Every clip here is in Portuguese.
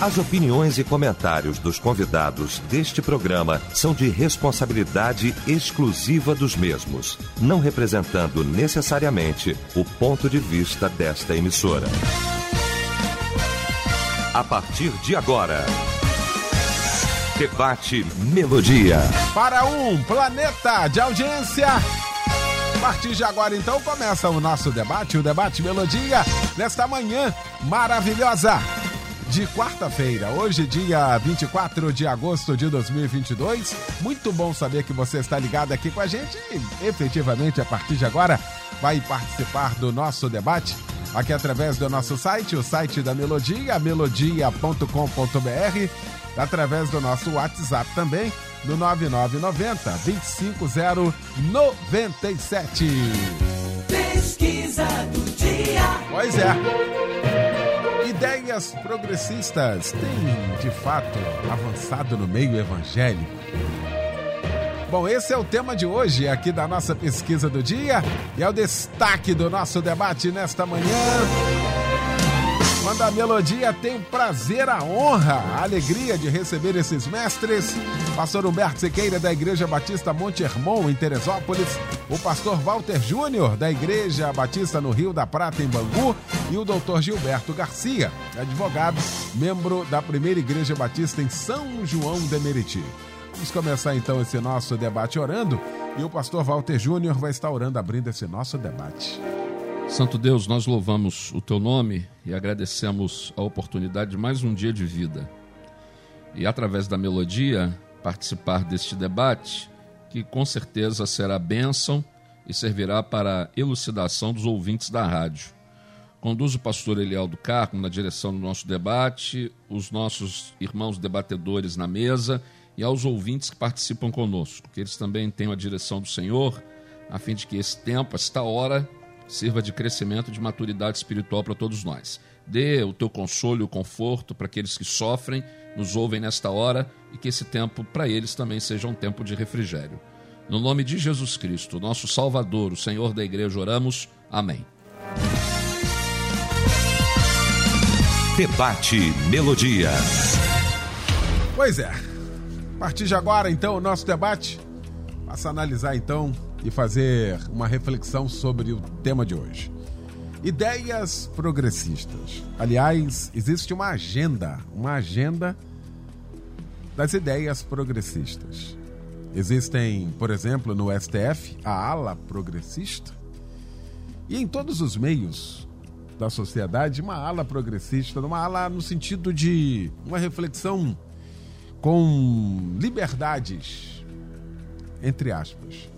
As opiniões e comentários dos convidados deste programa são de responsabilidade exclusiva dos mesmos, não representando necessariamente o ponto de vista desta emissora. A partir de agora, Debate Melodia. Para um planeta de audiência. A partir de agora, então, começa o nosso debate, o Debate Melodia, nesta manhã maravilhosa de quarta-feira, hoje, dia 24 de agosto de 2022. Muito bom saber que você está ligado aqui com a gente e, efetivamente, a partir de agora, vai participar do nosso debate aqui através do nosso site, o site da Melodia, melodia.com.br, através do nosso WhatsApp também, no 9990 25097. Pesquisa do dia. Pois é ideias progressistas têm, de fato, avançado no meio evangélico? Bom, esse é o tema de hoje aqui da nossa pesquisa do dia e é o destaque do nosso debate nesta manhã. Quando a melodia tem o prazer, a honra, a alegria de receber esses mestres. Pastor Humberto Sequeira, da Igreja Batista Monte Hermon, em Teresópolis. O pastor Walter Júnior, da Igreja Batista no Rio da Prata, em Bangu. E o doutor Gilberto Garcia, advogado, membro da Primeira Igreja Batista em São João de Meriti. Vamos começar então esse nosso debate orando. E o pastor Walter Júnior vai estar orando, abrindo esse nosso debate. Santo Deus, nós louvamos o teu nome e agradecemos a oportunidade de mais um dia de vida. E através da melodia, participar deste debate, que com certeza será bênção e servirá para a elucidação dos ouvintes da rádio. Conduz o pastor Eliel do Carmo na direção do nosso debate, os nossos irmãos debatedores na mesa e aos ouvintes que participam conosco, que eles também tenham a direção do Senhor, a fim de que esse tempo, esta hora, sirva de crescimento de maturidade espiritual para todos nós. Dê o teu consolo e o conforto para aqueles que sofrem, nos ouvem nesta hora e que esse tempo para eles também seja um tempo de refrigério. No nome de Jesus Cristo, nosso Salvador, o Senhor da igreja, oramos. Amém. Debate Melodia. Pois é. A partir de agora, então, o nosso debate passa a analisar, então, e fazer uma reflexão sobre o tema de hoje. Ideias progressistas. Aliás, existe uma agenda, uma agenda das ideias progressistas. Existem, por exemplo, no STF, a ala progressista, e em todos os meios da sociedade, uma ala progressista, uma ala no sentido de uma reflexão com liberdades, entre aspas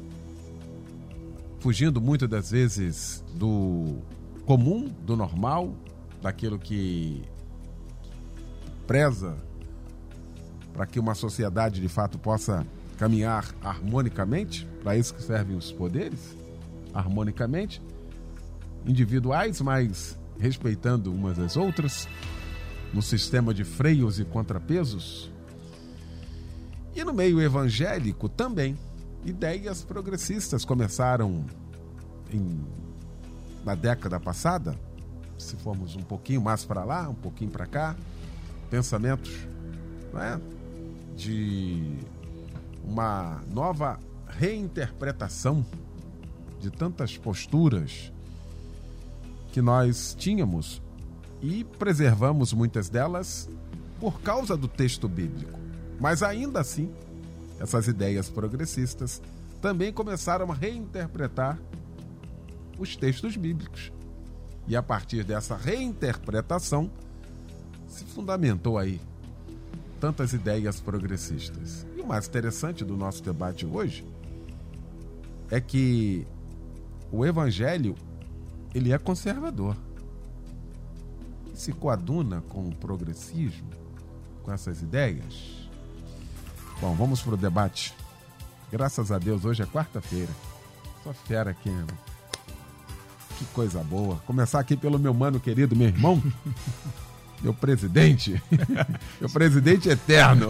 fugindo muitas das vezes do comum, do normal, daquilo que preza para que uma sociedade de fato possa caminhar harmonicamente, para isso que servem os poderes, harmonicamente, individuais, mas respeitando umas às outras, no sistema de freios e contrapesos. E no meio evangélico também ideias progressistas começaram em, na década passada, se formos um pouquinho mais para lá, um pouquinho para cá, pensamentos é, de uma nova reinterpretação de tantas posturas que nós tínhamos e preservamos muitas delas por causa do texto bíblico. Mas ainda assim, essas ideias progressistas também começaram a reinterpretar os textos bíblicos. E a partir dessa reinterpretação se fundamentou aí tantas ideias progressistas. E o mais interessante do nosso debate hoje é que o evangelho ele é conservador. E se coaduna com o progressismo, com essas ideias, Bom, vamos pro debate. Graças a Deus, hoje é quarta-feira. Só fera aqui, né? Que coisa boa. Começar aqui pelo meu mano querido, meu irmão. meu presidente. meu presidente eterno.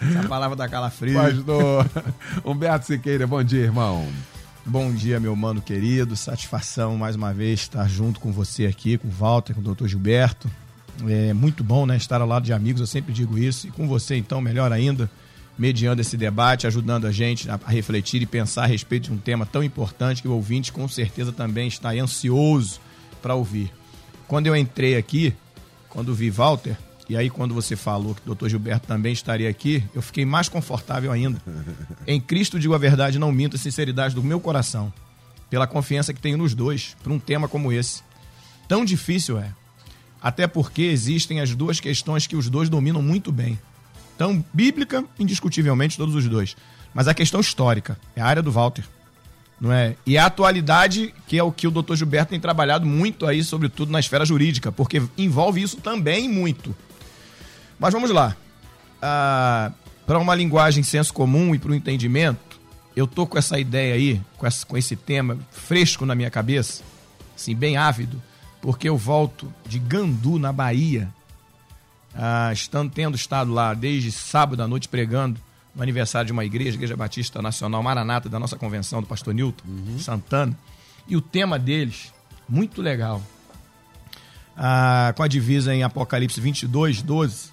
Essa palavra da calafrio. Pastor Humberto Siqueira, bom dia, irmão. Bom dia, meu mano querido. Satisfação mais uma vez estar junto com você aqui, com o Walter, com o doutor Gilberto. É muito bom, né? Estar ao lado de amigos, eu sempre digo isso. E com você, então, melhor ainda, mediando esse debate, ajudando a gente a refletir e pensar a respeito de um tema tão importante que o ouvinte com certeza também está ansioso para ouvir. Quando eu entrei aqui, quando vi Walter, e aí quando você falou que o doutor Gilberto também estaria aqui, eu fiquei mais confortável ainda. Em Cristo digo a verdade, não minto a sinceridade do meu coração, pela confiança que tenho nos dois, para um tema como esse. Tão difícil é. Até porque existem as duas questões que os dois dominam muito bem então, bíblica, indiscutivelmente, todos os dois. Mas a questão histórica é a área do Walter. Não é? E a atualidade, que é o que o doutor Gilberto tem trabalhado muito aí, sobretudo na esfera jurídica, porque envolve isso também muito. Mas vamos lá. Ah, para uma linguagem senso comum e para o entendimento, eu tô com essa ideia aí, com, essa, com esse tema fresco na minha cabeça, assim, bem ávido, porque eu volto de Gandu, na Bahia, ah, estando, tendo estado lá desde sábado à noite pregando no aniversário de uma igreja, Igreja Batista Nacional Maranata, da nossa convenção do pastor Newton uhum. Santana. E o tema deles, muito legal, ah, com a divisa em Apocalipse 22, 12,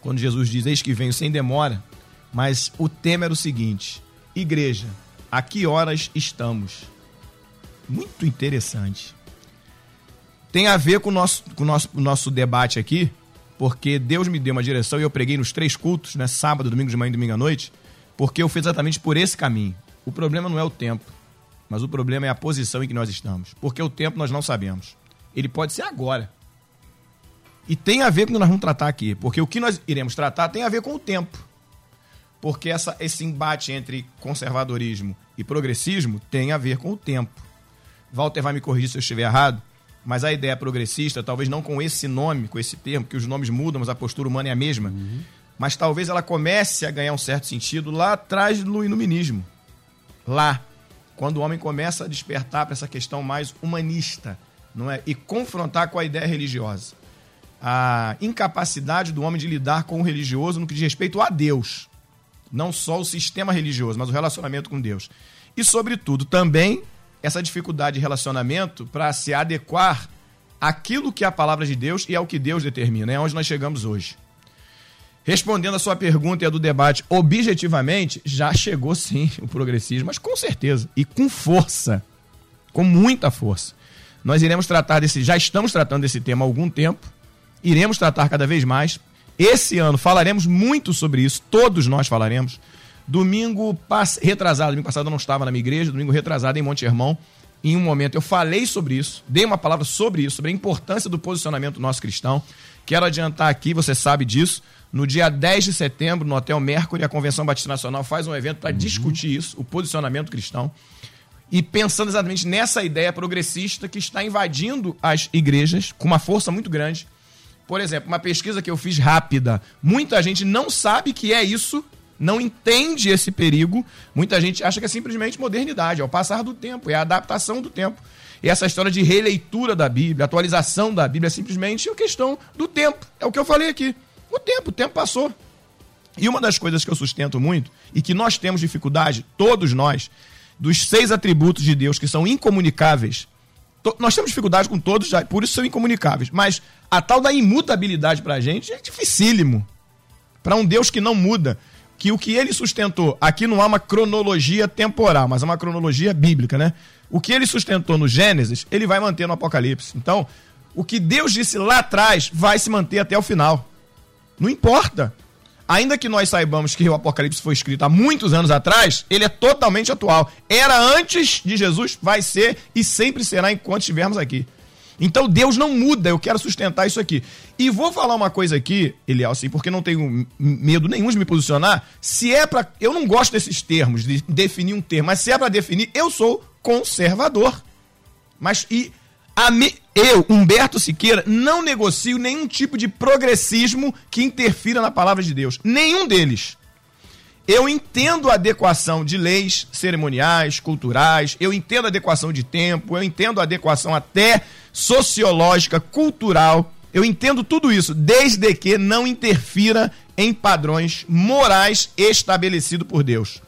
quando Jesus diz: Eis que venho sem demora. Mas o tema era o seguinte: Igreja, a que horas estamos? Muito interessante. Tem a ver com o nosso, com o nosso, nosso debate aqui, porque Deus me deu uma direção e eu preguei nos três cultos, né? Sábado, domingo de manhã e domingo à noite, porque eu fiz exatamente por esse caminho. O problema não é o tempo, mas o problema é a posição em que nós estamos. Porque o tempo nós não sabemos. Ele pode ser agora. E tem a ver com o que nós vamos tratar aqui, porque o que nós iremos tratar tem a ver com o tempo. Porque essa, esse embate entre conservadorismo e progressismo tem a ver com o tempo. Walter vai me corrigir se eu estiver errado, mas a ideia progressista, talvez não com esse nome, com esse termo, que os nomes mudam, mas a postura humana é a mesma, uhum. mas talvez ela comece a ganhar um certo sentido lá atrás do iluminismo. Lá, quando o homem começa a despertar para essa questão mais humanista, não é? E confrontar com a ideia religiosa. A incapacidade do homem de lidar com o religioso no que diz respeito a Deus. Não só o sistema religioso, mas o relacionamento com Deus. E, sobretudo, também essa dificuldade de relacionamento para se adequar àquilo que é a palavra de Deus e ao que Deus determina. É onde nós chegamos hoje. Respondendo a sua pergunta e a do debate, objetivamente, já chegou sim o progressismo, mas com certeza e com força, com muita força. Nós iremos tratar desse, já estamos tratando desse tema há algum tempo, iremos tratar cada vez mais. Esse ano falaremos muito sobre isso, todos nós falaremos. Domingo pass... retrasado, domingo passado eu não estava na minha igreja, domingo retrasado em Monte Hermão. Em um momento eu falei sobre isso, dei uma palavra sobre isso, sobre a importância do posicionamento nosso cristão. Quero adiantar aqui, você sabe disso, no dia 10 de setembro, no Hotel Mercury, a Convenção Batista Nacional faz um evento para uhum. discutir isso, o posicionamento cristão. E pensando exatamente nessa ideia progressista que está invadindo as igrejas com uma força muito grande. Por exemplo, uma pesquisa que eu fiz rápida, muita gente não sabe que é isso não entende esse perigo. Muita gente acha que é simplesmente modernidade, é o passar do tempo, é a adaptação do tempo. E essa história de releitura da Bíblia, atualização da Bíblia, é simplesmente uma questão do tempo. É o que eu falei aqui. O tempo, o tempo passou. E uma das coisas que eu sustento muito, e que nós temos dificuldade, todos nós, dos seis atributos de Deus que são incomunicáveis, nós temos dificuldade com todos, já, por isso são incomunicáveis. Mas a tal da imutabilidade para a gente é dificílimo. Para um Deus que não muda que o que ele sustentou, aqui não há uma cronologia temporal, mas é uma cronologia bíblica, né? O que ele sustentou no Gênesis, ele vai manter no Apocalipse. Então, o que Deus disse lá atrás vai se manter até o final. Não importa. Ainda que nós saibamos que o Apocalipse foi escrito há muitos anos atrás, ele é totalmente atual. Era antes de Jesus, vai ser e sempre será enquanto estivermos aqui. Então Deus não muda, eu quero sustentar isso aqui. E vou falar uma coisa aqui, Eliel, assim, porque não tenho medo nenhum de me posicionar. Se é para, eu não gosto desses termos, de definir um termo, mas se é para definir, eu sou conservador. Mas e me, eu, Humberto Siqueira, não negocio nenhum tipo de progressismo que interfira na palavra de Deus. Nenhum deles. Eu entendo a adequação de leis cerimoniais, culturais, eu entendo a adequação de tempo, eu entendo a adequação até sociológica, cultural. Eu entendo tudo isso, desde que não interfira em padrões morais estabelecidos por Deus.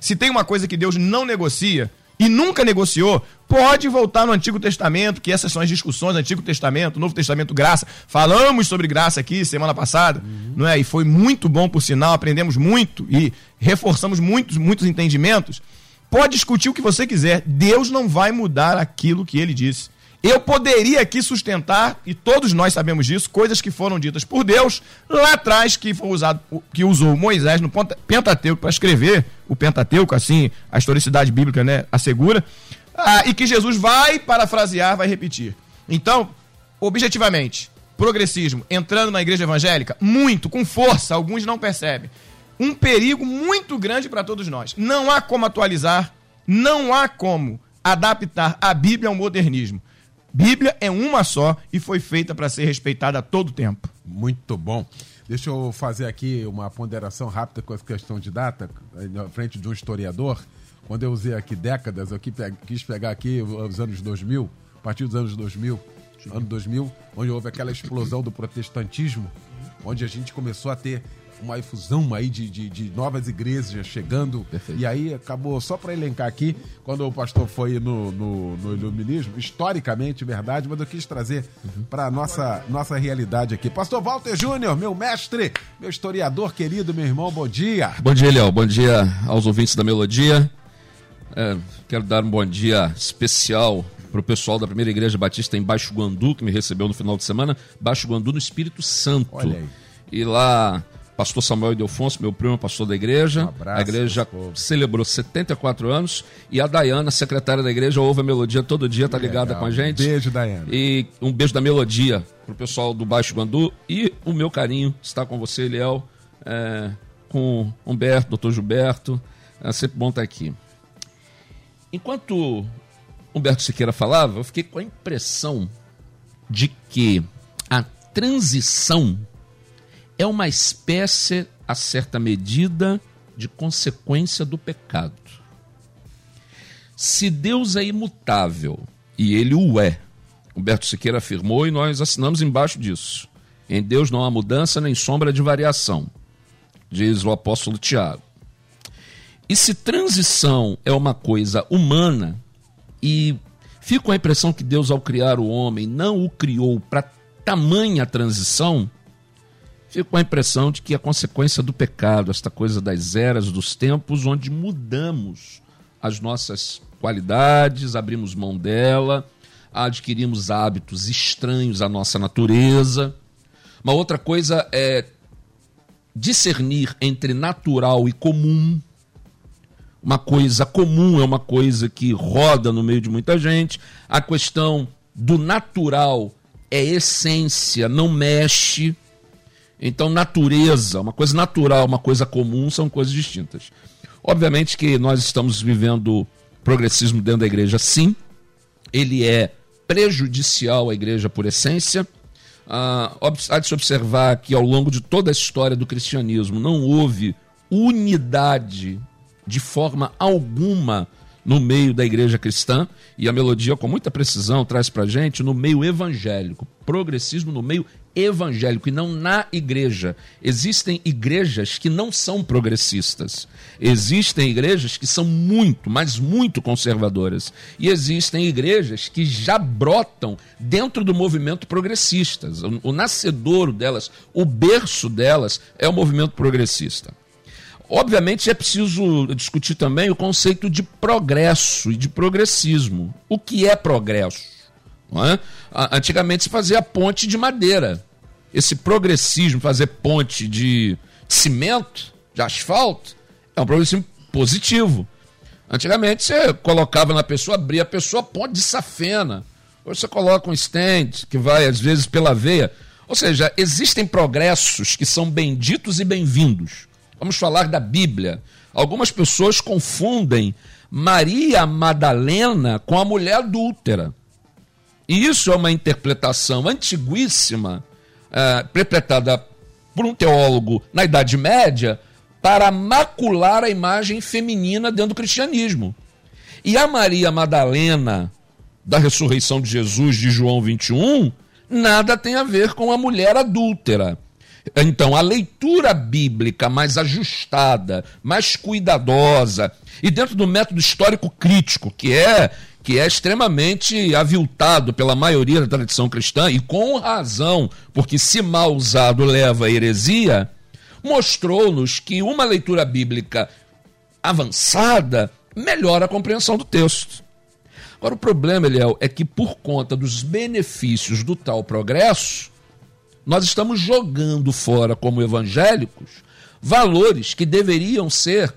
Se tem uma coisa que Deus não negocia, e nunca negociou, pode voltar no Antigo Testamento, que essas são as discussões Antigo Testamento, Novo Testamento, graça. Falamos sobre graça aqui semana passada, uhum. não é? E foi muito bom, por sinal, aprendemos muito e reforçamos muitos, muitos entendimentos. Pode discutir o que você quiser, Deus não vai mudar aquilo que ele disse. Eu poderia aqui sustentar, e todos nós sabemos disso, coisas que foram ditas por Deus lá atrás, que foi usado, que usou Moisés no Pentateuco para escrever o Pentateuco, assim a historicidade bíblica né, assegura, ah, e que Jesus vai parafrasear, vai repetir. Então, objetivamente, progressismo entrando na igreja evangélica, muito, com força, alguns não percebem. Um perigo muito grande para todos nós. Não há como atualizar, não há como adaptar a Bíblia ao modernismo. Bíblia é uma só e foi feita para ser respeitada a todo tempo. Muito bom. Deixa eu fazer aqui uma ponderação rápida com a questão de data, na frente de um historiador. Quando eu usei aqui décadas, eu quis pegar aqui os anos 2000, a partir dos anos 2000, ano 2000, onde houve aquela explosão do protestantismo, onde a gente começou a ter uma infusão aí de, de, de novas igrejas chegando. Perfeito. E aí acabou, só para elencar aqui, quando o pastor foi no, no, no, iluminismo, historicamente, verdade, mas eu quis trazer uhum. para nossa nossa realidade aqui. Pastor Walter Júnior, meu mestre, meu historiador querido, meu irmão, bom dia. Bom dia, Léo. Bom dia aos ouvintes da Melodia. É, quero dar um bom dia especial para o pessoal da Primeira Igreja Batista em Baixo Guandu, que me recebeu no final de semana. Baixo Guandu no Espírito Santo. Olha aí. E lá pastor Samuel Delfonso, meu primo, pastor da igreja. Um abraço, a igreja celebrou 74 anos e a Dayana, secretária da igreja, ouve a melodia todo dia, tá ligada Legal. com a gente. Um beijo, Dayana. E um beijo da melodia pro pessoal do Baixo Guandu e o meu carinho está com você, Eliel, é, com Humberto, doutor Gilberto. É sempre bom estar aqui. Enquanto Humberto Siqueira falava, eu fiquei com a impressão de que a transição é uma espécie, a certa medida, de consequência do pecado. Se Deus é imutável, e ele o é, Humberto Siqueira afirmou e nós assinamos embaixo disso. Em Deus não há mudança nem sombra de variação, diz o apóstolo Tiago. E se transição é uma coisa humana, e fica com a impressão que Deus, ao criar o homem, não o criou para tamanha transição, fico com a impressão de que a consequência do pecado, esta coisa das eras, dos tempos, onde mudamos as nossas qualidades, abrimos mão dela, adquirimos hábitos estranhos à nossa natureza. Uma outra coisa é discernir entre natural e comum. Uma coisa comum é uma coisa que roda no meio de muita gente. A questão do natural é essência, não mexe. Então, natureza, uma coisa natural, uma coisa comum, são coisas distintas. Obviamente que nós estamos vivendo progressismo dentro da igreja, sim. Ele é prejudicial à igreja por essência. Ah, há de se observar que ao longo de toda a história do cristianismo não houve unidade de forma alguma no meio da igreja cristã, e a melodia, com muita precisão, traz para gente no meio evangélico. Progressismo no meio evangélico e não na igreja. Existem igrejas que não são progressistas. Existem igrejas que são muito, mas muito conservadoras. E existem igrejas que já brotam dentro do movimento progressista. O, nascedouro delas, o berço delas é o movimento progressista. Obviamente é preciso discutir também o conceito de progresso e de progressismo. O que é progresso? É? Antigamente se fazia ponte de madeira. Esse progressismo, fazer ponte de cimento, de asfalto, é um progressismo positivo. Antigamente você colocava na pessoa, abria a pessoa ponte de safena. Hoje você coloca um stand que vai às vezes pela veia. Ou seja, existem progressos que são benditos e bem-vindos. Vamos falar da Bíblia. Algumas pessoas confundem Maria Madalena com a mulher adúltera. E isso é uma interpretação antiguíssima, é, perpetrada por um teólogo na Idade Média, para macular a imagem feminina dentro do cristianismo. E a Maria Madalena, da ressurreição de Jesus de João 21, nada tem a ver com a mulher adúltera. Então, a leitura bíblica mais ajustada, mais cuidadosa, e dentro do método histórico crítico, que é que é extremamente aviltado pela maioria da tradição cristã, e com razão, porque se mal usado leva à heresia, mostrou-nos que uma leitura bíblica avançada melhora a compreensão do texto. Agora, o problema, Eliel, é que por conta dos benefícios do tal progresso, nós estamos jogando fora, como evangélicos, valores que deveriam ser,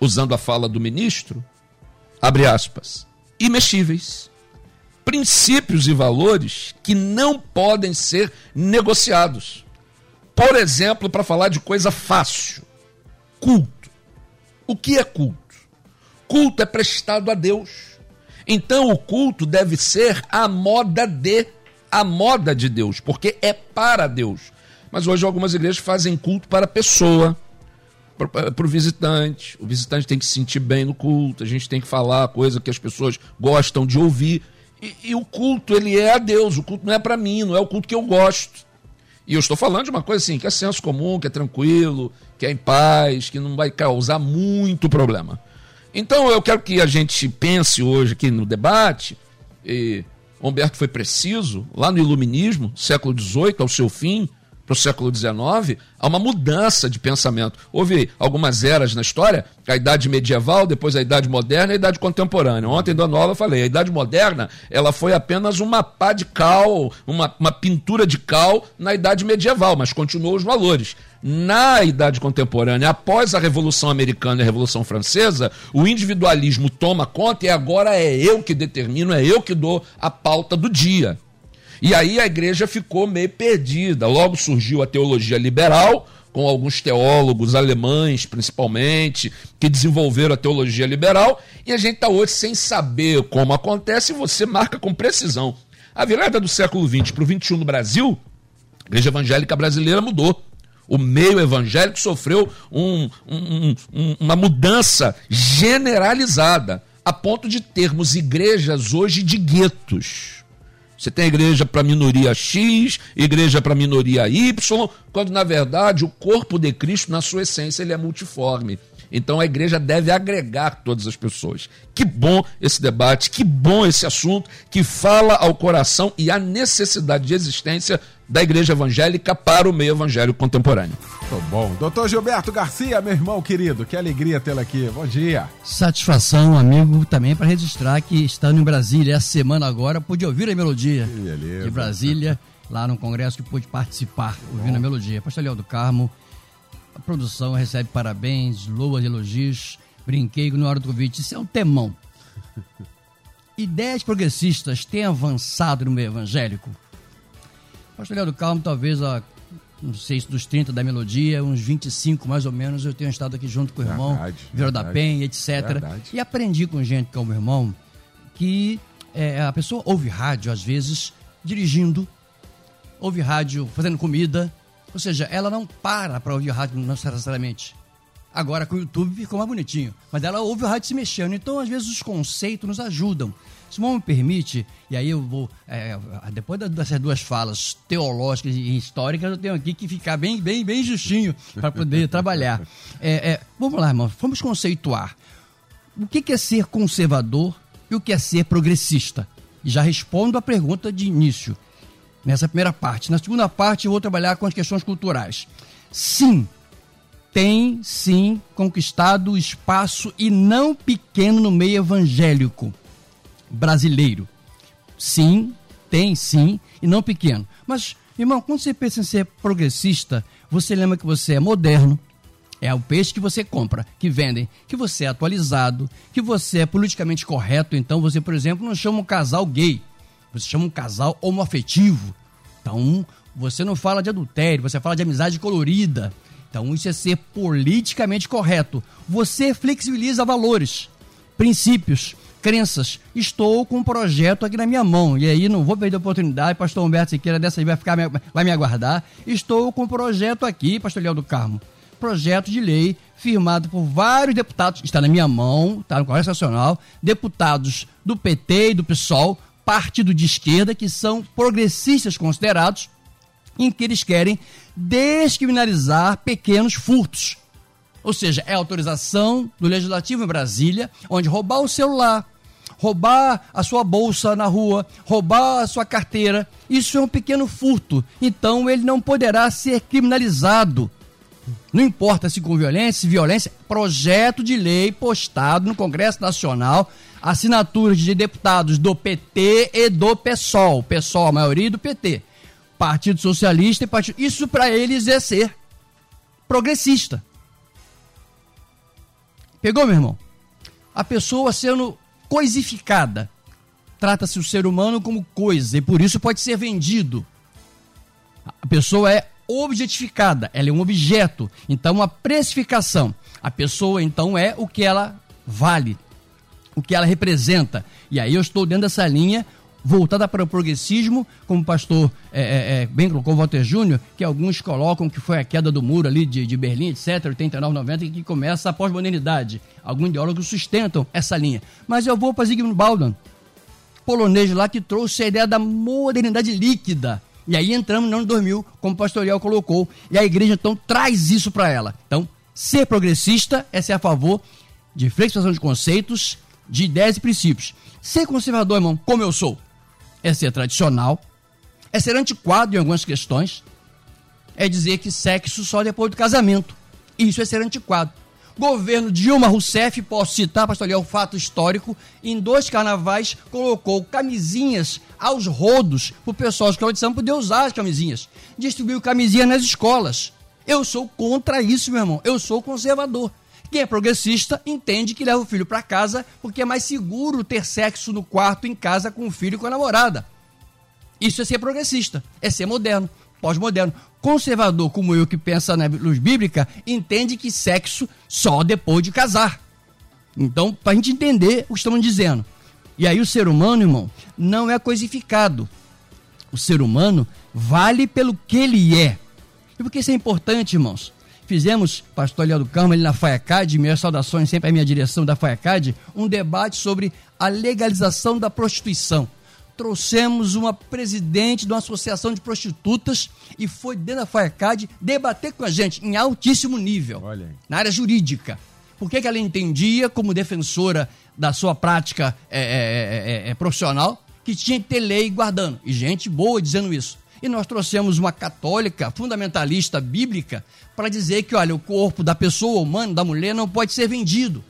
usando a fala do ministro, abre aspas, imexíveis. Princípios e valores que não podem ser negociados. Por exemplo, para falar de coisa fácil: culto. O que é culto? Culto é prestado a Deus. Então o culto deve ser a moda de a moda de Deus, porque é para Deus. Mas hoje algumas igrejas fazem culto para pessoa, para o visitante. O visitante tem que se sentir bem no culto, a gente tem que falar coisa que as pessoas gostam de ouvir. E, e o culto, ele é a Deus, o culto não é para mim, não é o culto que eu gosto. E eu estou falando de uma coisa assim, que é senso comum, que é tranquilo, que é em paz, que não vai causar muito problema. Então eu quero que a gente pense hoje aqui no debate, e Humberto foi preciso, lá no Iluminismo, século XVIII, ao seu fim, para o século XIX, há uma mudança de pensamento. Houve algumas eras na história, a idade medieval, depois a idade moderna e a idade contemporânea. Ontem, da Nova, falei, a idade moderna ela foi apenas uma pá de cal, uma, uma pintura de cal na idade medieval, mas continuou os valores. Na idade contemporânea, após a Revolução Americana e a Revolução Francesa, o individualismo toma conta e agora é eu que determino, é eu que dou a pauta do dia. E aí a igreja ficou meio perdida. Logo surgiu a teologia liberal, com alguns teólogos alemães, principalmente, que desenvolveram a teologia liberal, e a gente está hoje sem saber como acontece, e você marca com precisão. A virada do século XX para o XXI no Brasil, a igreja evangélica brasileira mudou. O meio evangélico sofreu um, um, um, uma mudança generalizada, a ponto de termos igrejas hoje de guetos. Você tem igreja para minoria X, igreja para minoria Y, quando na verdade o corpo de Cristo, na sua essência, ele é multiforme. Então a igreja deve agregar todas as pessoas. Que bom esse debate, que bom esse assunto que fala ao coração e à necessidade de existência da igreja evangélica para o meio evangélico contemporâneo. Muito bom. Doutor Gilberto Garcia, meu irmão querido, que alegria tê-lo aqui. Bom dia. Satisfação, amigo, também para registrar que estando em Brasília essa semana agora, pude ouvir a melodia beleza. de Brasília, lá no congresso que pude participar, ouvindo a melodia. Pastor Léo do Carmo, a produção recebe parabéns, loas, elogios. Brinquei na hora do convite. Isso é um temão. Ideias progressistas têm avançado no meio evangélico? Pastor Léo do Carmo, talvez a não sei se dos 30 da melodia, uns 25 mais ou menos, eu tenho estado aqui junto com o irmão, Vieira da. Penha, etc. Verdade. E aprendi com gente como o irmão que é, a pessoa ouve rádio, às vezes, dirigindo, ouve rádio fazendo comida, ou seja, ela não para para ouvir rádio necessariamente. Agora com o YouTube ficou mais bonitinho, mas ela ouve o rádio se mexendo, então às vezes os conceitos nos ajudam. Se o me permite, e aí eu vou, é, depois da- dessas duas falas teológicas e históricas, eu tenho aqui que ficar bem, bem, bem justinho para poder trabalhar. É, é, vamos lá, irmão, vamos conceituar. O que é ser conservador e o que é ser progressista? Já respondo a pergunta de início, nessa primeira parte. Na segunda parte, eu vou trabalhar com as questões culturais. Sim, tem sim conquistado espaço e não pequeno no meio evangélico brasileiro. Sim, tem sim, e não pequeno. Mas, irmão, quando você pensa em ser progressista, você lembra que você é moderno, é o peixe que você compra, que vendem, que você é atualizado, que você é politicamente correto. Então, você, por exemplo, não chama um casal gay, você chama um casal homoafetivo. Então, você não fala de adultério, você fala de amizade colorida. Então, isso é ser politicamente correto. Você flexibiliza valores, princípios, crenças. Estou com um projeto aqui na minha mão. E aí, não vou perder a oportunidade. Pastor Humberto Siqueira, dessa aí vai, ficar, vai me aguardar. Estou com um projeto aqui, Pastor Léo do Carmo. Projeto de lei firmado por vários deputados. Está na minha mão, está no Congresso Nacional. Deputados do PT e do PSOL, partido de esquerda, que são progressistas considerados em que eles querem descriminalizar pequenos furtos. Ou seja, é autorização do legislativo em Brasília, onde roubar o celular, roubar a sua bolsa na rua, roubar a sua carteira, isso é um pequeno furto. Então ele não poderá ser criminalizado. Não importa se com violência, se violência, projeto de lei postado no Congresso Nacional, assinaturas de deputados do PT e do PSOL. PSOL, a maioria do PT. Partido Socialista e Partido. Isso para eles é ser progressista. Pegou, meu irmão? A pessoa sendo coisificada. Trata-se o ser humano como coisa e por isso pode ser vendido. A pessoa é objetificada, ela é um objeto, então uma precificação. A pessoa então é o que ela vale, o que ela representa. E aí eu estou dentro dessa linha voltada para o progressismo, como o pastor é, é, é bem colocou Walter Júnior, que alguns colocam que foi a queda do muro ali de, de Berlim, etc., 89, 90, que começa a pós-modernidade. Alguns ideólogos sustentam essa linha. Mas eu vou para Zygmunt Bauman, polonês lá que trouxe a ideia da modernidade líquida. E aí entramos no ano 2000, como o pastorial colocou, e a igreja então traz isso para ela. Então, ser progressista é ser a favor de flexibilização de conceitos, de ideias e princípios. Ser conservador, irmão, como eu sou, é ser tradicional, é ser antiquado em algumas questões, é dizer que sexo só depois do casamento. Isso é ser antiquado. Governo Dilma Rousseff, posso citar, pastor o fato histórico, em dois carnavais colocou camisinhas aos rodos para o pessoal de escola de samba poder usar as camisinhas. Distribuiu camisinha nas escolas. Eu sou contra isso, meu irmão. Eu sou conservador. Quem é progressista entende que leva o filho para casa porque é mais seguro ter sexo no quarto em casa com o filho e com a namorada. Isso é ser progressista, é ser moderno, pós-moderno. Conservador como eu que pensa na luz bíblica entende que sexo só depois de casar. Então, para a gente entender o que estamos dizendo. E aí o ser humano, irmão, não é coisificado. O ser humano vale pelo que ele é. E por que isso é importante, irmãos? Fizemos, pastor Léo do Carmo, ali na FAIACAD, minhas saudações sempre à minha direção da FAIACAD, um debate sobre a legalização da prostituição. Trouxemos uma presidente de uma associação de prostitutas e foi dentro da FAIACAD debater com a gente em altíssimo nível, na área jurídica. Por que, que ela entendia, como defensora da sua prática é, é, é, é profissional, que tinha que ter lei guardando. E gente boa dizendo isso. E nós trouxemos uma católica fundamentalista bíblica para dizer que, olha, o corpo da pessoa humana, da mulher, não pode ser vendido.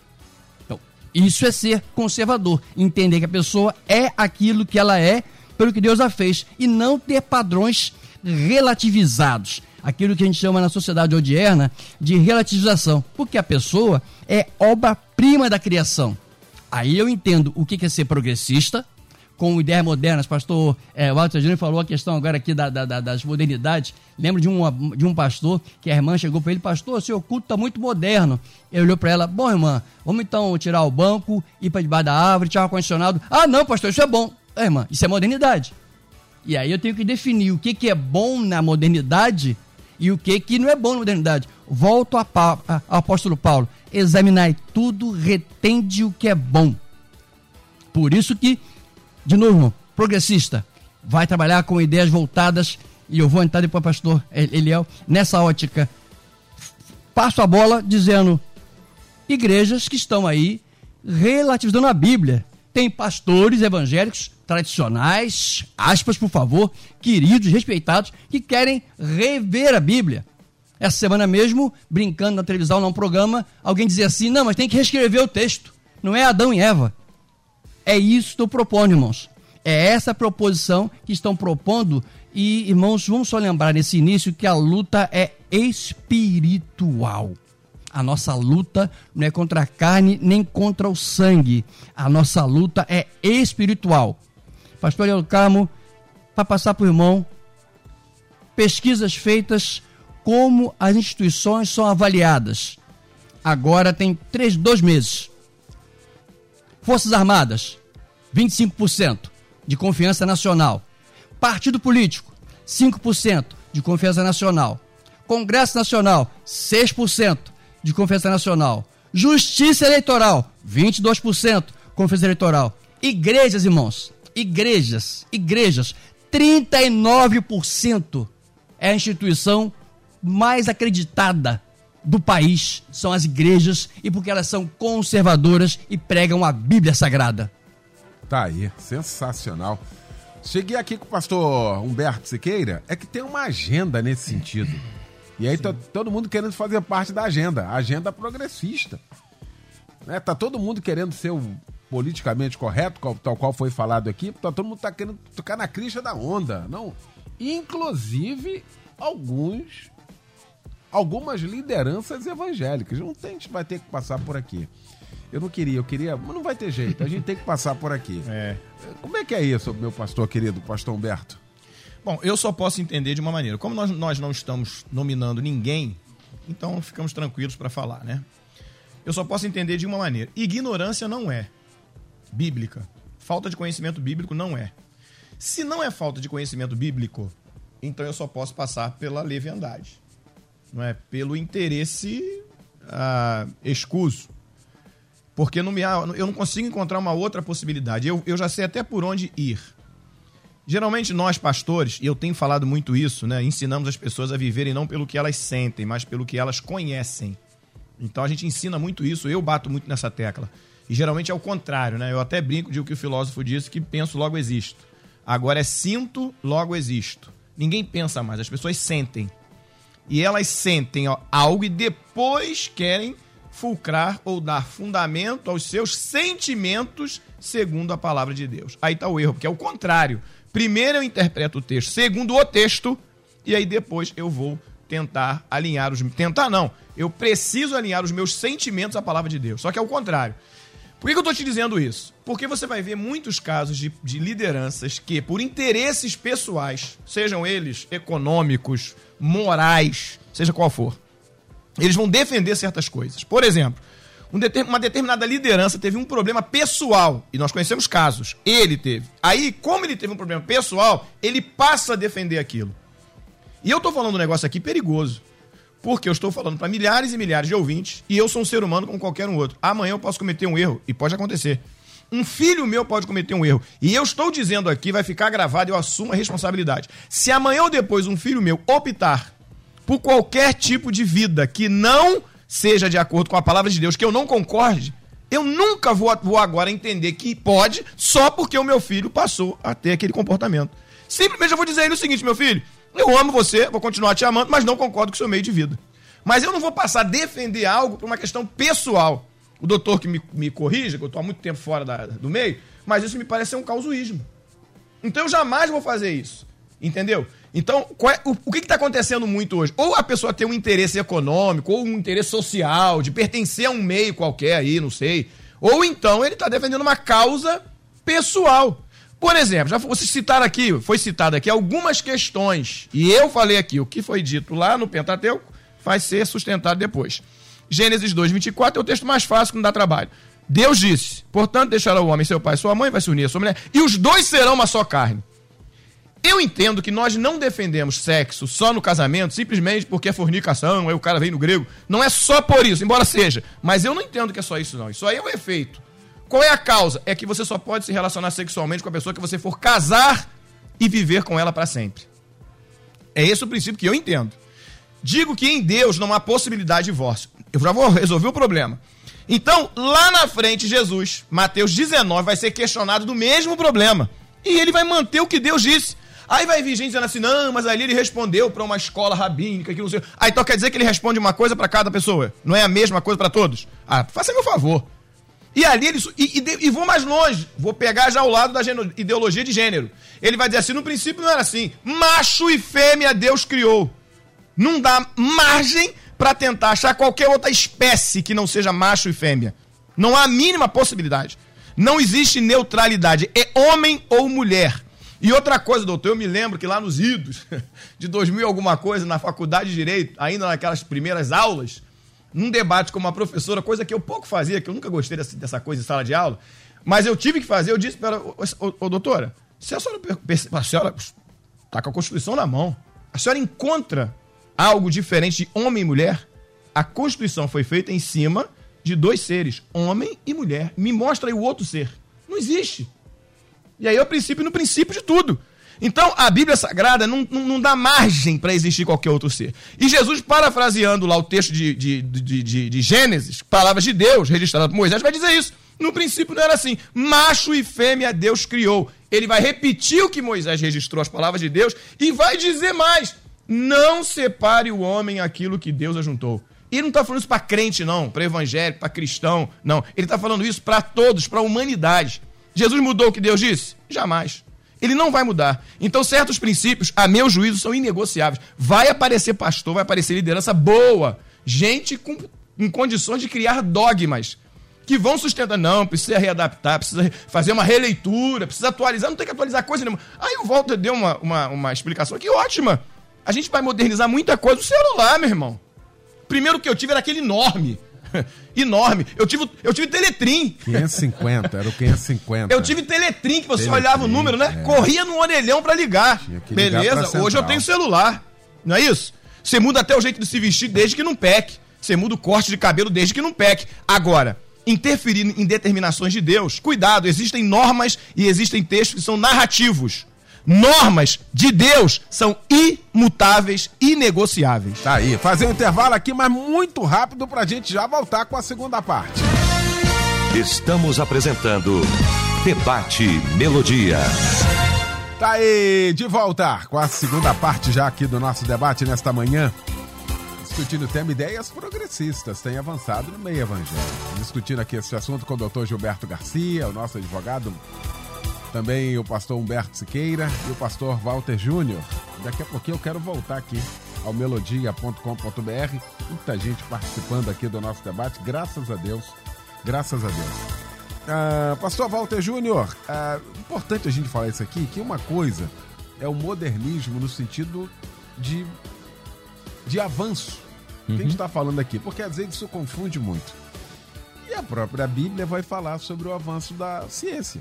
Então, isso é ser conservador. Entender que a pessoa é aquilo que ela é pelo que Deus a fez. E não ter padrões relativizados. Aquilo que a gente chama na sociedade odierna de relativização. Porque a pessoa é obra-prima da criação. Aí eu entendo o que é ser progressista, com ideias modernas. Pastor é, Walter Júnior falou a questão agora aqui da, da, das modernidades. Lembro de um, de um pastor que a irmã chegou para ele: Pastor, seu culto está muito moderno. Ele olhou para ela: Bom, irmã, vamos então tirar o banco, ir para debaixo da árvore, tirar o ar-condicionado. Ah, não, pastor, isso é bom. É, irmã, isso é modernidade. E aí eu tenho que definir o que, que é bom na modernidade e o que, que não é bom na modernidade. Volto ao apóstolo Paulo: examinai tudo, retende o que é bom. Por isso que de novo, progressista, vai trabalhar com ideias voltadas, e eu vou entrar depois, pastor Eliel, nessa ótica. Passo a bola dizendo: igrejas que estão aí relativizando a Bíblia. Tem pastores evangélicos tradicionais, aspas, por favor, queridos, respeitados, que querem rever a Bíblia. Essa semana mesmo, brincando na televisão, num programa, alguém dizia assim: não, mas tem que reescrever o texto. Não é Adão e Eva. É isso que estou propondo, irmãos. É essa proposição que estão propondo. E, irmãos, vamos só lembrar nesse início que a luta é espiritual. A nossa luta não é contra a carne nem contra o sangue. A nossa luta é espiritual. Pastor Carmo, para passar para o irmão, pesquisas feitas, como as instituições são avaliadas. Agora tem três, dois meses. Forças Armadas, 25% de confiança nacional. Partido político, 5% de confiança nacional. Congresso Nacional, 6% de confiança nacional. Justiça Eleitoral, 22% confiança eleitoral. Igrejas, irmãos, igrejas, igrejas, 39% é a instituição mais acreditada do país, são as igrejas, e porque elas são conservadoras e pregam a Bíblia Sagrada. Tá aí, sensacional. Cheguei aqui com o pastor Humberto Siqueira, é que tem uma agenda nesse sentido. E aí tá todo mundo querendo fazer parte da agenda, a agenda progressista. Né? Tá todo mundo querendo ser o politicamente correto, tal qual foi falado aqui, tá todo mundo tá querendo tocar na crista da onda, não? Inclusive alguns algumas lideranças evangélicas. Não tem, a gente vai ter que passar por aqui. Eu não queria, eu queria, mas não vai ter jeito. A gente tem que passar por aqui. É. Como é que é isso, meu pastor querido, pastor Humberto? Bom, eu só posso entender de uma maneira. Como nós, nós não estamos nominando ninguém, então ficamos tranquilos para falar, né? Eu só posso entender de uma maneira. Ignorância não é bíblica. Falta de conhecimento bíblico não é. Se não é falta de conhecimento bíblico, então eu só posso passar pela leviandade. Não é? Pelo interesse ah, escuso. Porque não me eu não consigo encontrar uma outra possibilidade. Eu, eu já sei até por onde ir. Geralmente nós pastores, e eu tenho falado muito isso, né, ensinamos as pessoas a viverem não pelo que elas sentem, mas pelo que elas conhecem. Então a gente ensina muito isso, eu bato muito nessa tecla. E geralmente é o contrário, né? Eu até brinco de o que o filósofo disse que penso logo existo. Agora é sinto, logo existo. Ninguém pensa mais, as pessoas sentem. E elas sentem ó, algo e depois querem fulcrar ou dar fundamento aos seus sentimentos segundo a palavra de Deus. Aí está o erro, porque é o contrário. Primeiro eu interpreto o texto segundo o texto e aí depois eu vou tentar alinhar os tentar não, eu preciso alinhar os meus sentimentos à palavra de Deus. Só que é o contrário. Por que, que eu estou te dizendo isso? Porque você vai ver muitos casos de, de lideranças que, por interesses pessoais, sejam eles econômicos, morais, seja qual for, eles vão defender certas coisas. Por exemplo, um uma determinada liderança teve um problema pessoal, e nós conhecemos casos. Ele teve. Aí, como ele teve um problema pessoal, ele passa a defender aquilo. E eu tô falando um negócio aqui perigoso. Porque eu estou falando para milhares e milhares de ouvintes e eu sou um ser humano como qualquer um outro. Amanhã eu posso cometer um erro e pode acontecer. Um filho meu pode cometer um erro. E eu estou dizendo aqui, vai ficar gravado, eu assumo a responsabilidade. Se amanhã ou depois um filho meu optar por qualquer tipo de vida que não seja de acordo com a palavra de Deus, que eu não concorde, eu nunca vou, vou agora entender que pode só porque o meu filho passou a ter aquele comportamento. Simplesmente eu vou dizer ele o seguinte, meu filho, eu amo você, vou continuar te amando, mas não concordo com o seu meio de vida. Mas eu não vou passar a defender algo por uma questão pessoal. O doutor que me, me corrija, que eu estou há muito tempo fora da- do meio, mas isso me parece ser um causuísmo. Então eu jamais vou fazer isso. Entendeu? Então, é- o, o que está acontecendo muito hoje? Ou a pessoa tem um interesse econômico, ou um interesse social, de pertencer a um meio qualquer aí, não sei. Ou então ele está defendendo uma causa pessoal. Por exemplo, já fosse citar aqui, foi citado aqui algumas questões. E eu falei aqui, o que foi dito lá no Pentateuco vai ser sustentado depois. Gênesis 2, 24 é o texto mais fácil que não dá trabalho. Deus disse: Portanto, deixará o homem seu pai e sua mãe, vai se unir a sua mulher, e os dois serão uma só carne. Eu entendo que nós não defendemos sexo só no casamento, simplesmente porque é fornicação, aí o cara vem no grego. Não é só por isso, embora seja. Mas eu não entendo que é só isso, não. Isso aí é o efeito. Qual é a causa? É que você só pode se relacionar sexualmente com a pessoa que você for casar e viver com ela para sempre. É esse o princípio que eu entendo. Digo que em Deus não há possibilidade de divórcio. Eu já vou resolver o problema. Então, lá na frente, Jesus, Mateus 19, vai ser questionado do mesmo problema. E ele vai manter o que Deus disse. Aí vai vir gente dizendo assim: não, mas ali ele respondeu para uma escola rabínica que não sei. Ah, então quer dizer que ele responde uma coisa para cada pessoa? Não é a mesma coisa para todos? Ah, faça meu favor. E ali ele. E, e e vou mais longe. Vou pegar já o lado da ideologia de gênero. Ele vai dizer assim: no princípio não era assim. Macho e fêmea Deus criou. Não dá margem para tentar achar qualquer outra espécie que não seja macho e fêmea. Não há a mínima possibilidade. Não existe neutralidade. É homem ou mulher. E outra coisa, doutor, eu me lembro que lá nos idos de 2000 e alguma coisa, na faculdade de Direito, ainda naquelas primeiras aulas, num debate com uma professora, coisa que eu pouco fazia, que eu nunca gostei dessa, dessa coisa em sala de aula, mas eu tive que fazer, eu disse para ela, ô, doutora, se a senhora, a senhora está com a Constituição na mão, a senhora encontra algo diferente de homem e mulher? A Constituição foi feita em cima de dois seres, homem e mulher. Me mostra aí o outro ser. Não existe. E aí é o princípio no princípio de tudo. Então, a Bíblia Sagrada não, não, não dá margem para existir qualquer outro ser. E Jesus, parafraseando lá o texto de, de, de, de, de Gênesis, palavras de Deus registradas por Moisés, vai dizer isso. No princípio não era assim. Macho e fêmea Deus criou. Ele vai repetir o que Moisés registrou, as palavras de Deus, e vai dizer mais. Não separe o homem aquilo que Deus ajuntou. E ele não está falando isso para crente, não, para evangélico, para cristão, não. Ele está falando isso para todos, para a humanidade. Jesus mudou o que Deus disse? Jamais. Ele não vai mudar. Então, certos princípios, a meu juízo, são inegociáveis. Vai aparecer pastor, vai aparecer liderança boa, gente com, com condições de criar dogmas que vão sustentar. Não, precisa readaptar, precisa fazer uma releitura, precisa atualizar, não tem que atualizar coisa nenhuma. Aí o Walter deu uma, uma, uma explicação aqui ótima. A gente vai modernizar muita coisa. O celular, meu irmão. Primeiro que eu tive era aquele enorme. enorme. Eu tive, eu tive Teletrim. 550, era o 550. Eu tive Teletrim, que você Teletrim, olhava o número, né? É. Corria no orelhão para ligar. Beleza? Ligar Hoje eu tenho celular. Não é isso? Você muda até o jeito de se vestir desde que não peque. Você muda o corte de cabelo desde que não peque. Agora, interferir em determinações de Deus, cuidado, existem normas e existem textos que são narrativos normas de Deus são imutáveis, inegociáveis. Tá aí, fazer um intervalo aqui, mas muito rápido pra gente já voltar com a segunda parte. Estamos apresentando Debate Melodia. Tá aí, de volta com a segunda parte já aqui do nosso debate nesta manhã. Discutindo o tema ideias progressistas, tem avançado no meio evangélico. Discutindo aqui esse assunto com o doutor Gilberto Garcia, o nosso advogado também o pastor Humberto Siqueira e o pastor Walter Júnior. Daqui a pouquinho eu quero voltar aqui ao melodia.com.br. Muita gente participando aqui do nosso debate, graças a Deus. Graças a Deus. Ah, pastor Walter Júnior, ah, importante a gente falar isso aqui, que uma coisa é o modernismo no sentido de, de avanço. Uhum. Que a gente está falando aqui, porque às vezes isso confunde muito. E a própria Bíblia vai falar sobre o avanço da ciência.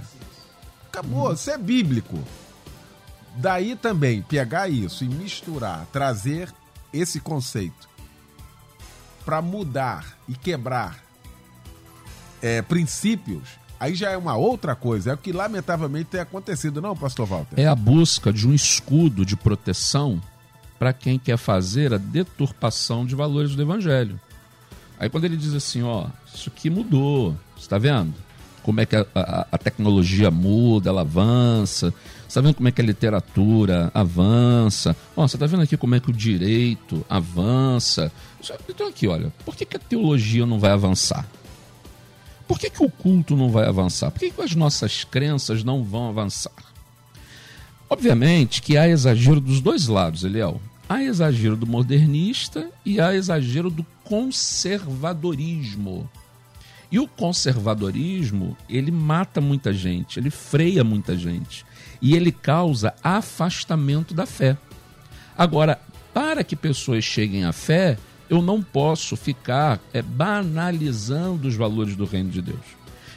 Acabou, isso é bíblico. Daí também pegar isso e misturar, trazer esse conceito para mudar e quebrar é, princípios, aí já é uma outra coisa. É o que lamentavelmente tem acontecido, não, Pastor Walter? É a busca de um escudo de proteção para quem quer fazer a deturpação de valores do Evangelho. Aí quando ele diz assim, ó, isso aqui mudou, está vendo? Como é que a, a, a tecnologia muda, ela avança. Você está vendo como é que a literatura avança? Ó, você está vendo aqui como é que o direito avança? Então aqui, olha, por que, que a teologia não vai avançar? Por que, que o culto não vai avançar? Por que, que as nossas crenças não vão avançar? Obviamente que há exagero dos dois lados, Eliel. Há exagero do modernista e há exagero do conservadorismo. E o conservadorismo, ele mata muita gente, ele freia muita gente. E ele causa afastamento da fé. Agora, para que pessoas cheguem à fé, eu não posso ficar é, banalizando os valores do reino de Deus.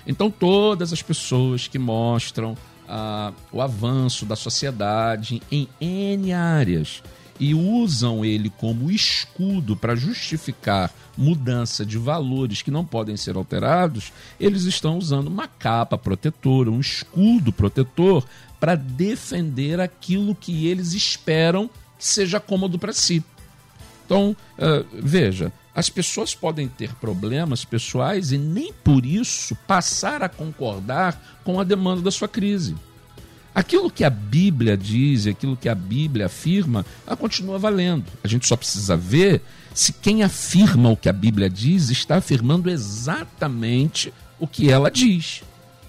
Então, todas as pessoas que mostram ah, o avanço da sociedade em N áreas e usam ele como escudo para justificar mudança de valores que não podem ser alterados, eles estão usando uma capa protetora, um escudo protetor para defender aquilo que eles esperam que seja cômodo para si. Então, uh, veja, as pessoas podem ter problemas pessoais e nem por isso passar a concordar com a demanda da sua crise. Aquilo que a Bíblia diz, aquilo que a Bíblia afirma, ela continua valendo. A gente só precisa ver se quem afirma o que a Bíblia diz está afirmando exatamente o que ela diz.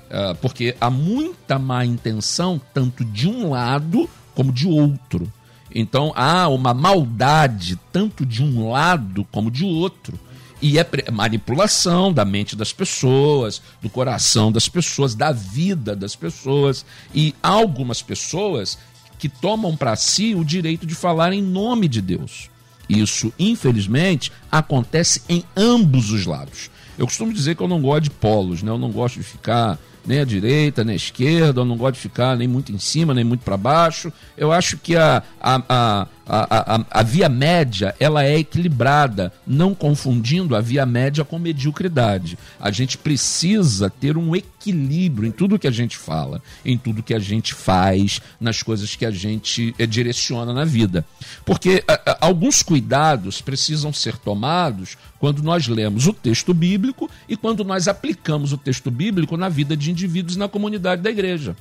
Uh, porque há muita má intenção, tanto de um lado como de outro. Então há uma maldade, tanto de um lado como de outro. E é manipulação da mente das pessoas, do coração das pessoas, da vida das pessoas. E há algumas pessoas que tomam para si o direito de falar em nome de Deus. Isso, infelizmente, acontece em ambos os lados. Eu costumo dizer que eu não gosto de polos, né? Eu não gosto de ficar nem à direita, nem à esquerda, eu não gosto de ficar nem muito em cima, nem muito para baixo. Eu acho que a, a, a, A, a, a, via média ela é equilibrada, não confundindo a via média com mediocridade. A gente precisa ter um equilíbrio em tudo que a gente fala, em tudo que a gente faz, nas coisas que a gente é, direciona na vida. Porque a, alguns cuidados precisam ser tomados quando nós lemos o texto bíblico e quando nós aplicamos o texto bíblico na vida de indivíduos na comunidade da igreja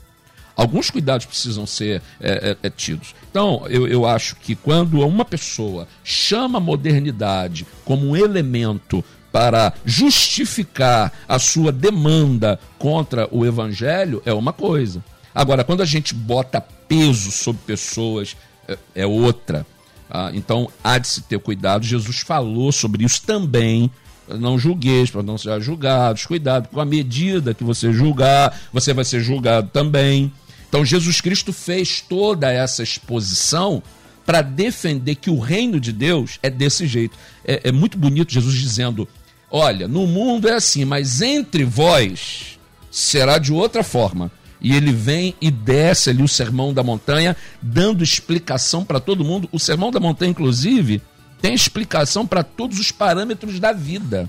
alguns cuidados precisam ser é, é, é, tidos. Então, eu, eu acho que quando uma pessoa chama a modernidade como um elemento para justificar a sua demanda contra o evangelho, é uma coisa. Agora, quando a gente bota peso sobre pessoas, é, é outra. Ah, então, há de se ter cuidado. Jesus falou sobre isso também não julgueis para não ser julgados. Cuidado com a medida que você julgar, você vai ser julgado também. Então Jesus Cristo fez toda essa exposição para defender que o reino de Deus é desse jeito. É, é, muito bonito Jesus dizendo: olha, no mundo é assim, mas entre vós será de outra forma. E ele vem e desce ali o sermão da montanha, dando explicação para todo mundo. O sermão da montanha, inclusive, tem explicação para todos os parâmetros da vida.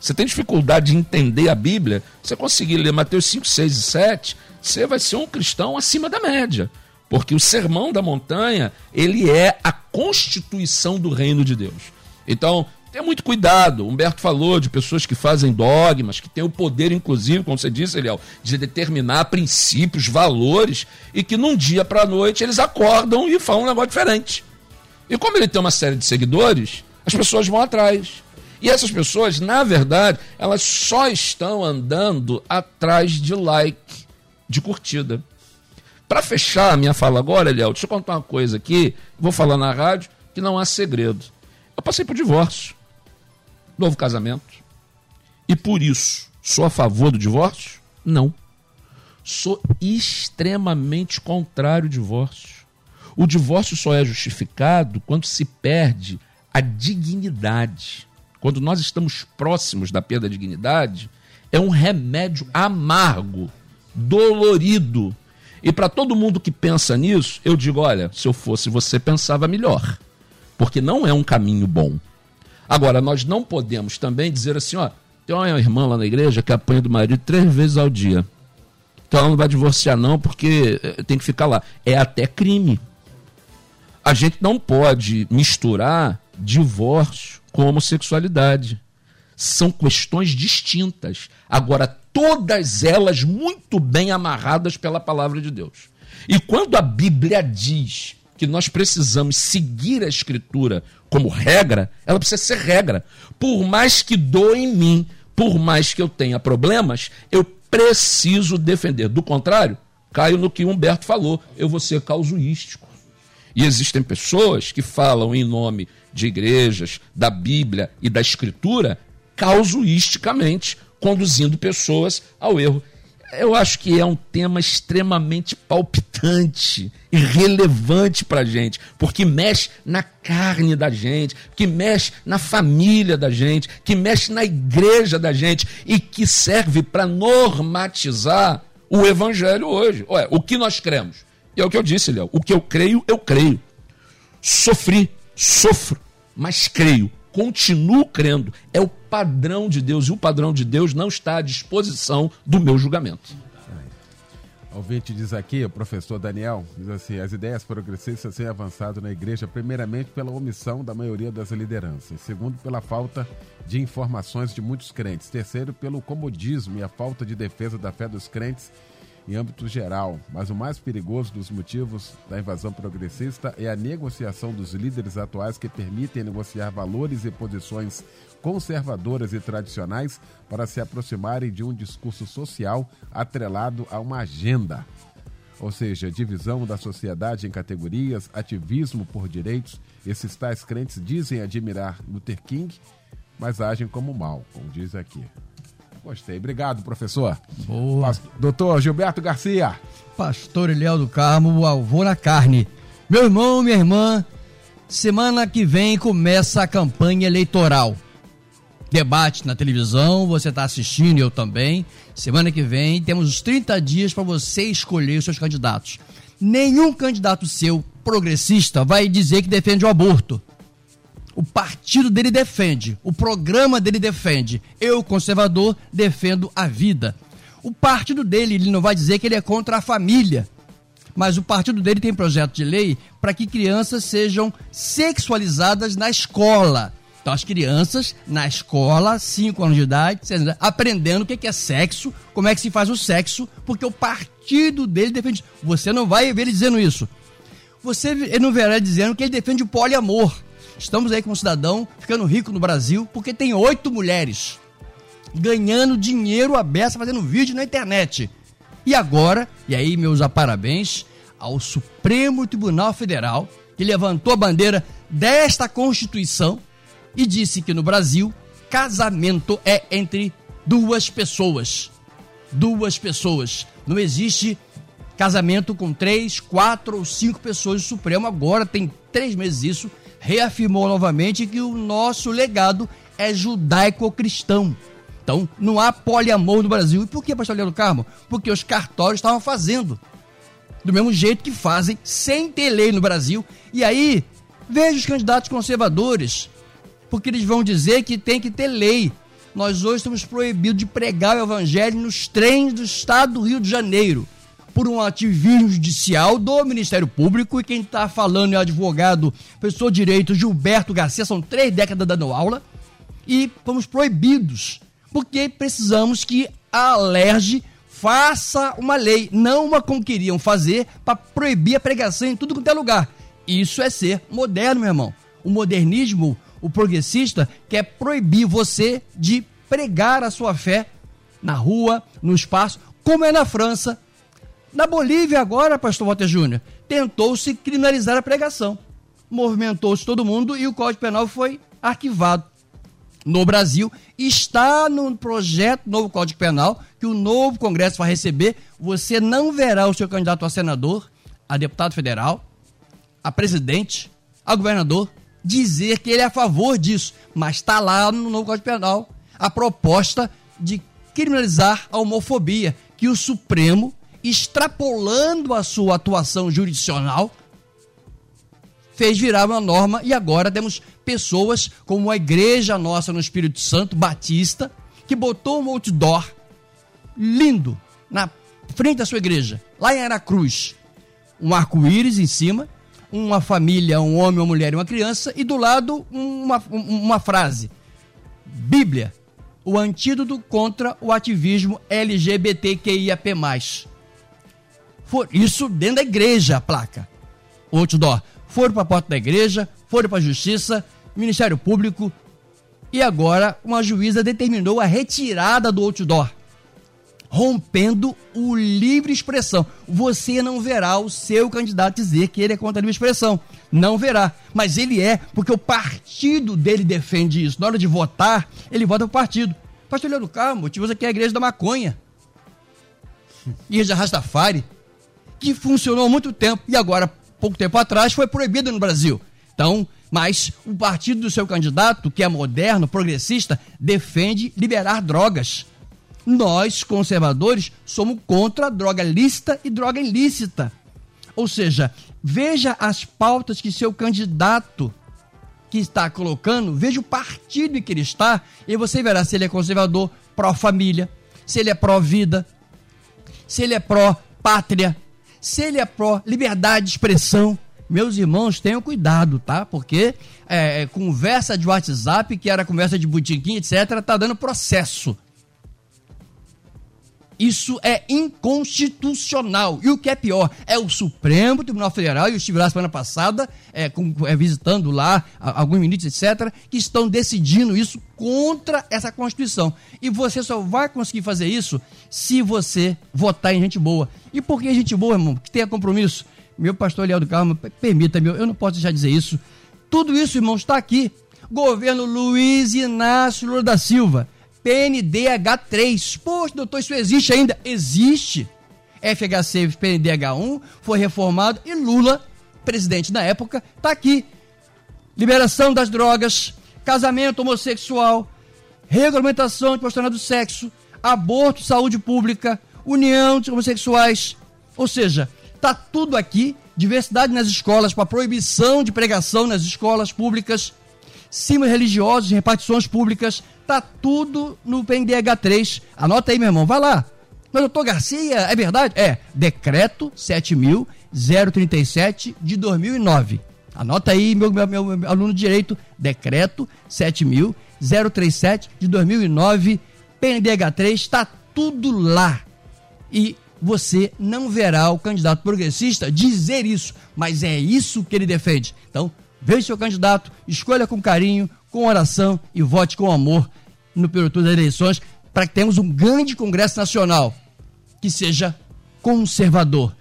Você tem dificuldade de entender a Bíblia? Você conseguir ler Mateus 5, 6 e 7, você vai ser um cristão acima da média. Porque o sermão da montanha, ele é a constituição do reino de Deus. Então, tenha muito cuidado. Humberto falou de pessoas que fazem dogmas, que têm o poder, inclusive, como você disse, Eliel, de determinar princípios, valores, e que num dia para a noite eles acordam e falam um negócio diferente. E como ele tem uma série de seguidores, as pessoas vão atrás. E essas pessoas, na verdade, elas só estão andando atrás de like de curtida. Para fechar a minha fala agora, Eliel, deixa eu contar uma coisa aqui, vou falar na rádio, que não há segredo. Eu passei por divórcio, novo casamento, e por isso, sou a favor do divórcio? Não. Sou extremamente contrário ao divórcio. O divórcio só é justificado quando se perde a dignidade. Quando nós estamos próximos da perda da dignidade, é um remédio amargo dolorido. E para todo mundo que pensa nisso, eu digo: olha, se eu fosse você, pensava melhor. Porque não é um caminho bom. Agora, nós não podemos também dizer assim: ó, tem uma irmã lá na igreja que apanha do marido três vezes ao dia. Então ela não vai divorciar, não, porque eh, tem que ficar lá. É até crime. A gente não pode misturar divórcio com homossexualidade. São questões distintas. Agora, todas elas muito bem amarradas pela palavra de Deus. E quando a Bíblia diz que nós precisamos seguir a Escritura como regra, ela precisa ser regra. Por mais que doa em mim, por mais que eu tenha problemas, eu preciso defender. Do contrário, caio no que Humberto falou, eu vou ser causuístico. E existem pessoas que falam em nome de igrejas, da Bíblia e da Escritura, causuisticamente, conduzindo pessoas ao erro. Eu acho que é um tema extremamente palpitante e relevante para a gente, porque mexe na carne da gente, que mexe na família da gente, que mexe na igreja da gente e que serve para normatizar o evangelho hoje. Ué, o que nós cremos? E é o que eu disse, Léo. O que eu creio, eu creio. Sofri, sofro, mas creio continuo crendo. É o padrão de Deus e o padrão de Deus não está à disposição do meu julgamento. Ouvinte diz aqui, o professor Daniel, diz assim: as ideias progressistas têm avançado na igreja, primeiramente pela omissão da maioria das lideranças, segundo, pela falta de informações de muitos crentes, terceiro, pelo comodismo e a falta de defesa da fé dos crentes em âmbito geral, mas o mais perigoso dos motivos da invasão progressista é a negociação dos líderes atuais que permitem negociar valores e posições conservadoras e tradicionais para se aproximarem de um discurso social atrelado a uma agenda. Ou seja, divisão da sociedade em categorias, ativismo por direitos. Esses tais crentes dizem admirar Luther King, mas agem como mal, como diz aqui. Gostei. Obrigado, professor. Boa. Doutor Gilberto Garcia. Pastor Eliel do Carmo, o avô na carne. Meu irmão, minha irmã, semana que vem começa a campanha eleitoral. Debate na televisão, você está assistindo, eu também. Semana que vem temos os 30 dias para você escolher os seus candidatos. Nenhum candidato seu progressista vai dizer que defende o aborto. O partido dele defende, o programa dele defende. Eu, conservador, defendo a vida. O partido dele, ele não vai dizer que ele é contra a família. Mas o partido dele tem projeto de lei para que crianças sejam sexualizadas na escola. Então, as crianças na escola, 5 anos de idade, aprendendo o que é sexo, como é que se faz o sexo, porque o partido dele defende. Você não vai ver ele dizendo isso. Você não verá dizendo que ele defende o poliamor. Estamos aí com um cidadão ficando rico no Brasil porque tem oito mulheres ganhando dinheiro aberto fazendo vídeo na internet. E agora, e aí meus parabéns ao Supremo Tribunal Federal, que levantou a bandeira desta Constituição e disse que no Brasil casamento é entre duas pessoas. Duas pessoas. Não existe casamento com três, quatro ou cinco pessoas. O Supremo agora tem três meses isso, reafirmou novamente que o nosso legado é judaico-cristão. Então, não há poliamor no Brasil. E por que, pastor Leandro Carmo? Porque os cartórios estavam fazendo. Do mesmo jeito que fazem, sem ter lei no Brasil. E aí, veja os candidatos conservadores, porque eles vão dizer que tem que ter lei. Nós hoje estamos proibidos de pregar o evangelho nos trens do estado do Rio de Janeiro por um ativismo judicial do Ministério Público e quem está falando é o advogado, professor de direito Gilberto Garcia, são três décadas dando aula e fomos proibidos porque precisamos que a Alerj faça uma lei, não uma como queriam fazer para proibir a pregação em tudo quanto é lugar. Isso é ser moderno, meu irmão. O modernismo, o progressista, quer proibir você de pregar a sua fé na rua, no espaço, como é na França. Na Bolívia agora, pastor Walter Júnior, tentou-se criminalizar a pregação. Movimentou-se todo mundo e o Código Penal foi arquivado no Brasil. Está no projeto novo Código Penal que o novo Congresso vai receber. Você não verá o seu candidato a senador, a deputado federal, a presidente, a governador dizer que ele é a favor disso, mas está lá no novo Código Penal a proposta de criminalizar a homofobia que o Supremo, extrapolando a sua atuação jurisdicional, fez virar uma norma e agora temos pessoas como a igreja nossa no Espírito Santo, Batista, que botou um outdoor lindo na frente da sua igreja, lá em Aracruz. Um arco-íris em cima, uma família, um homem, uma mulher e uma criança, e do lado uma, uma frase: Bíblia, o antídoto contra o ativismo LGBTQIAP+. For, isso dentro da igreja, a placa. Outdoor foram para a porta da igreja, foram para a justiça, Ministério Público e agora uma juíza determinou a retirada do outdoor, rompendo o livre expressão. Você não verá o seu candidato dizer que ele é contra a livre expressão. Não verá. Mas ele é, porque o partido dele defende isso. Na hora de votar, ele vota para o partido. Pastor Leandro Carmo, te usa aqui a igreja da maconha. Igreja Rastafari, que funcionou há muito tempo e agora pouco tempo atrás, foi proibido no Brasil. Então, mas o partido do seu candidato, que é moderno, progressista, defende liberar drogas. Nós, conservadores, somos contra a droga lícita e droga ilícita. Ou seja, veja as pautas que seu candidato que está colocando, veja o partido em que ele está, e você verá se ele é conservador, pró-família, se ele é pró-vida, se ele é pró-pátria, se ele é pró-liberdade de expressão, meus irmãos, tenham cuidado, tá? Porque é, conversa de WhatsApp, que era conversa de botiquim, etc., tá dando processo. Isso é inconstitucional. E o que é pior, é o Supremo Tribunal Federal, eu estive lá semana passada, é, com, é, visitando lá alguns ministros, etc., que estão decidindo isso contra essa Constituição. E você só vai conseguir fazer isso se você votar em gente boa. E por que gente boa, irmão? Que tenha compromisso. Meu pastor Leal do Carmo, permita-me, eu não posso deixar de dizer isso. Tudo isso, irmão, está aqui. Governo Luiz Inácio Lula da Silva PNDH3. Poxa, doutor, isso existe ainda? Existe. FHC PNDH1 foi reformado e Lula, presidente na época, está aqui. Liberação das drogas, casamento homossexual, regulamentação de profissional do sexo, aborto, saúde pública, união de homossexuais. Ou seja, está tudo aqui diversidade nas escolas, para proibição de pregação nas escolas públicas, símbolos religiosos, repartições públicas, tá tudo no PNDH 3. Anota aí, meu irmão, vai lá. Mas, doutor Garcia, é verdade? É, decreto 7.037 de 2009. Anota aí, meu, meu, meu, aluno de direito, decreto 7.037 de 2009, PNDH 3, está tudo lá. E você não verá o candidato progressista dizer isso, mas é isso que ele defende. Então, veja seu candidato, escolha com carinho, com oração e vote com amor no período das eleições para que tenhamos um grande Congresso Nacional que seja conservador,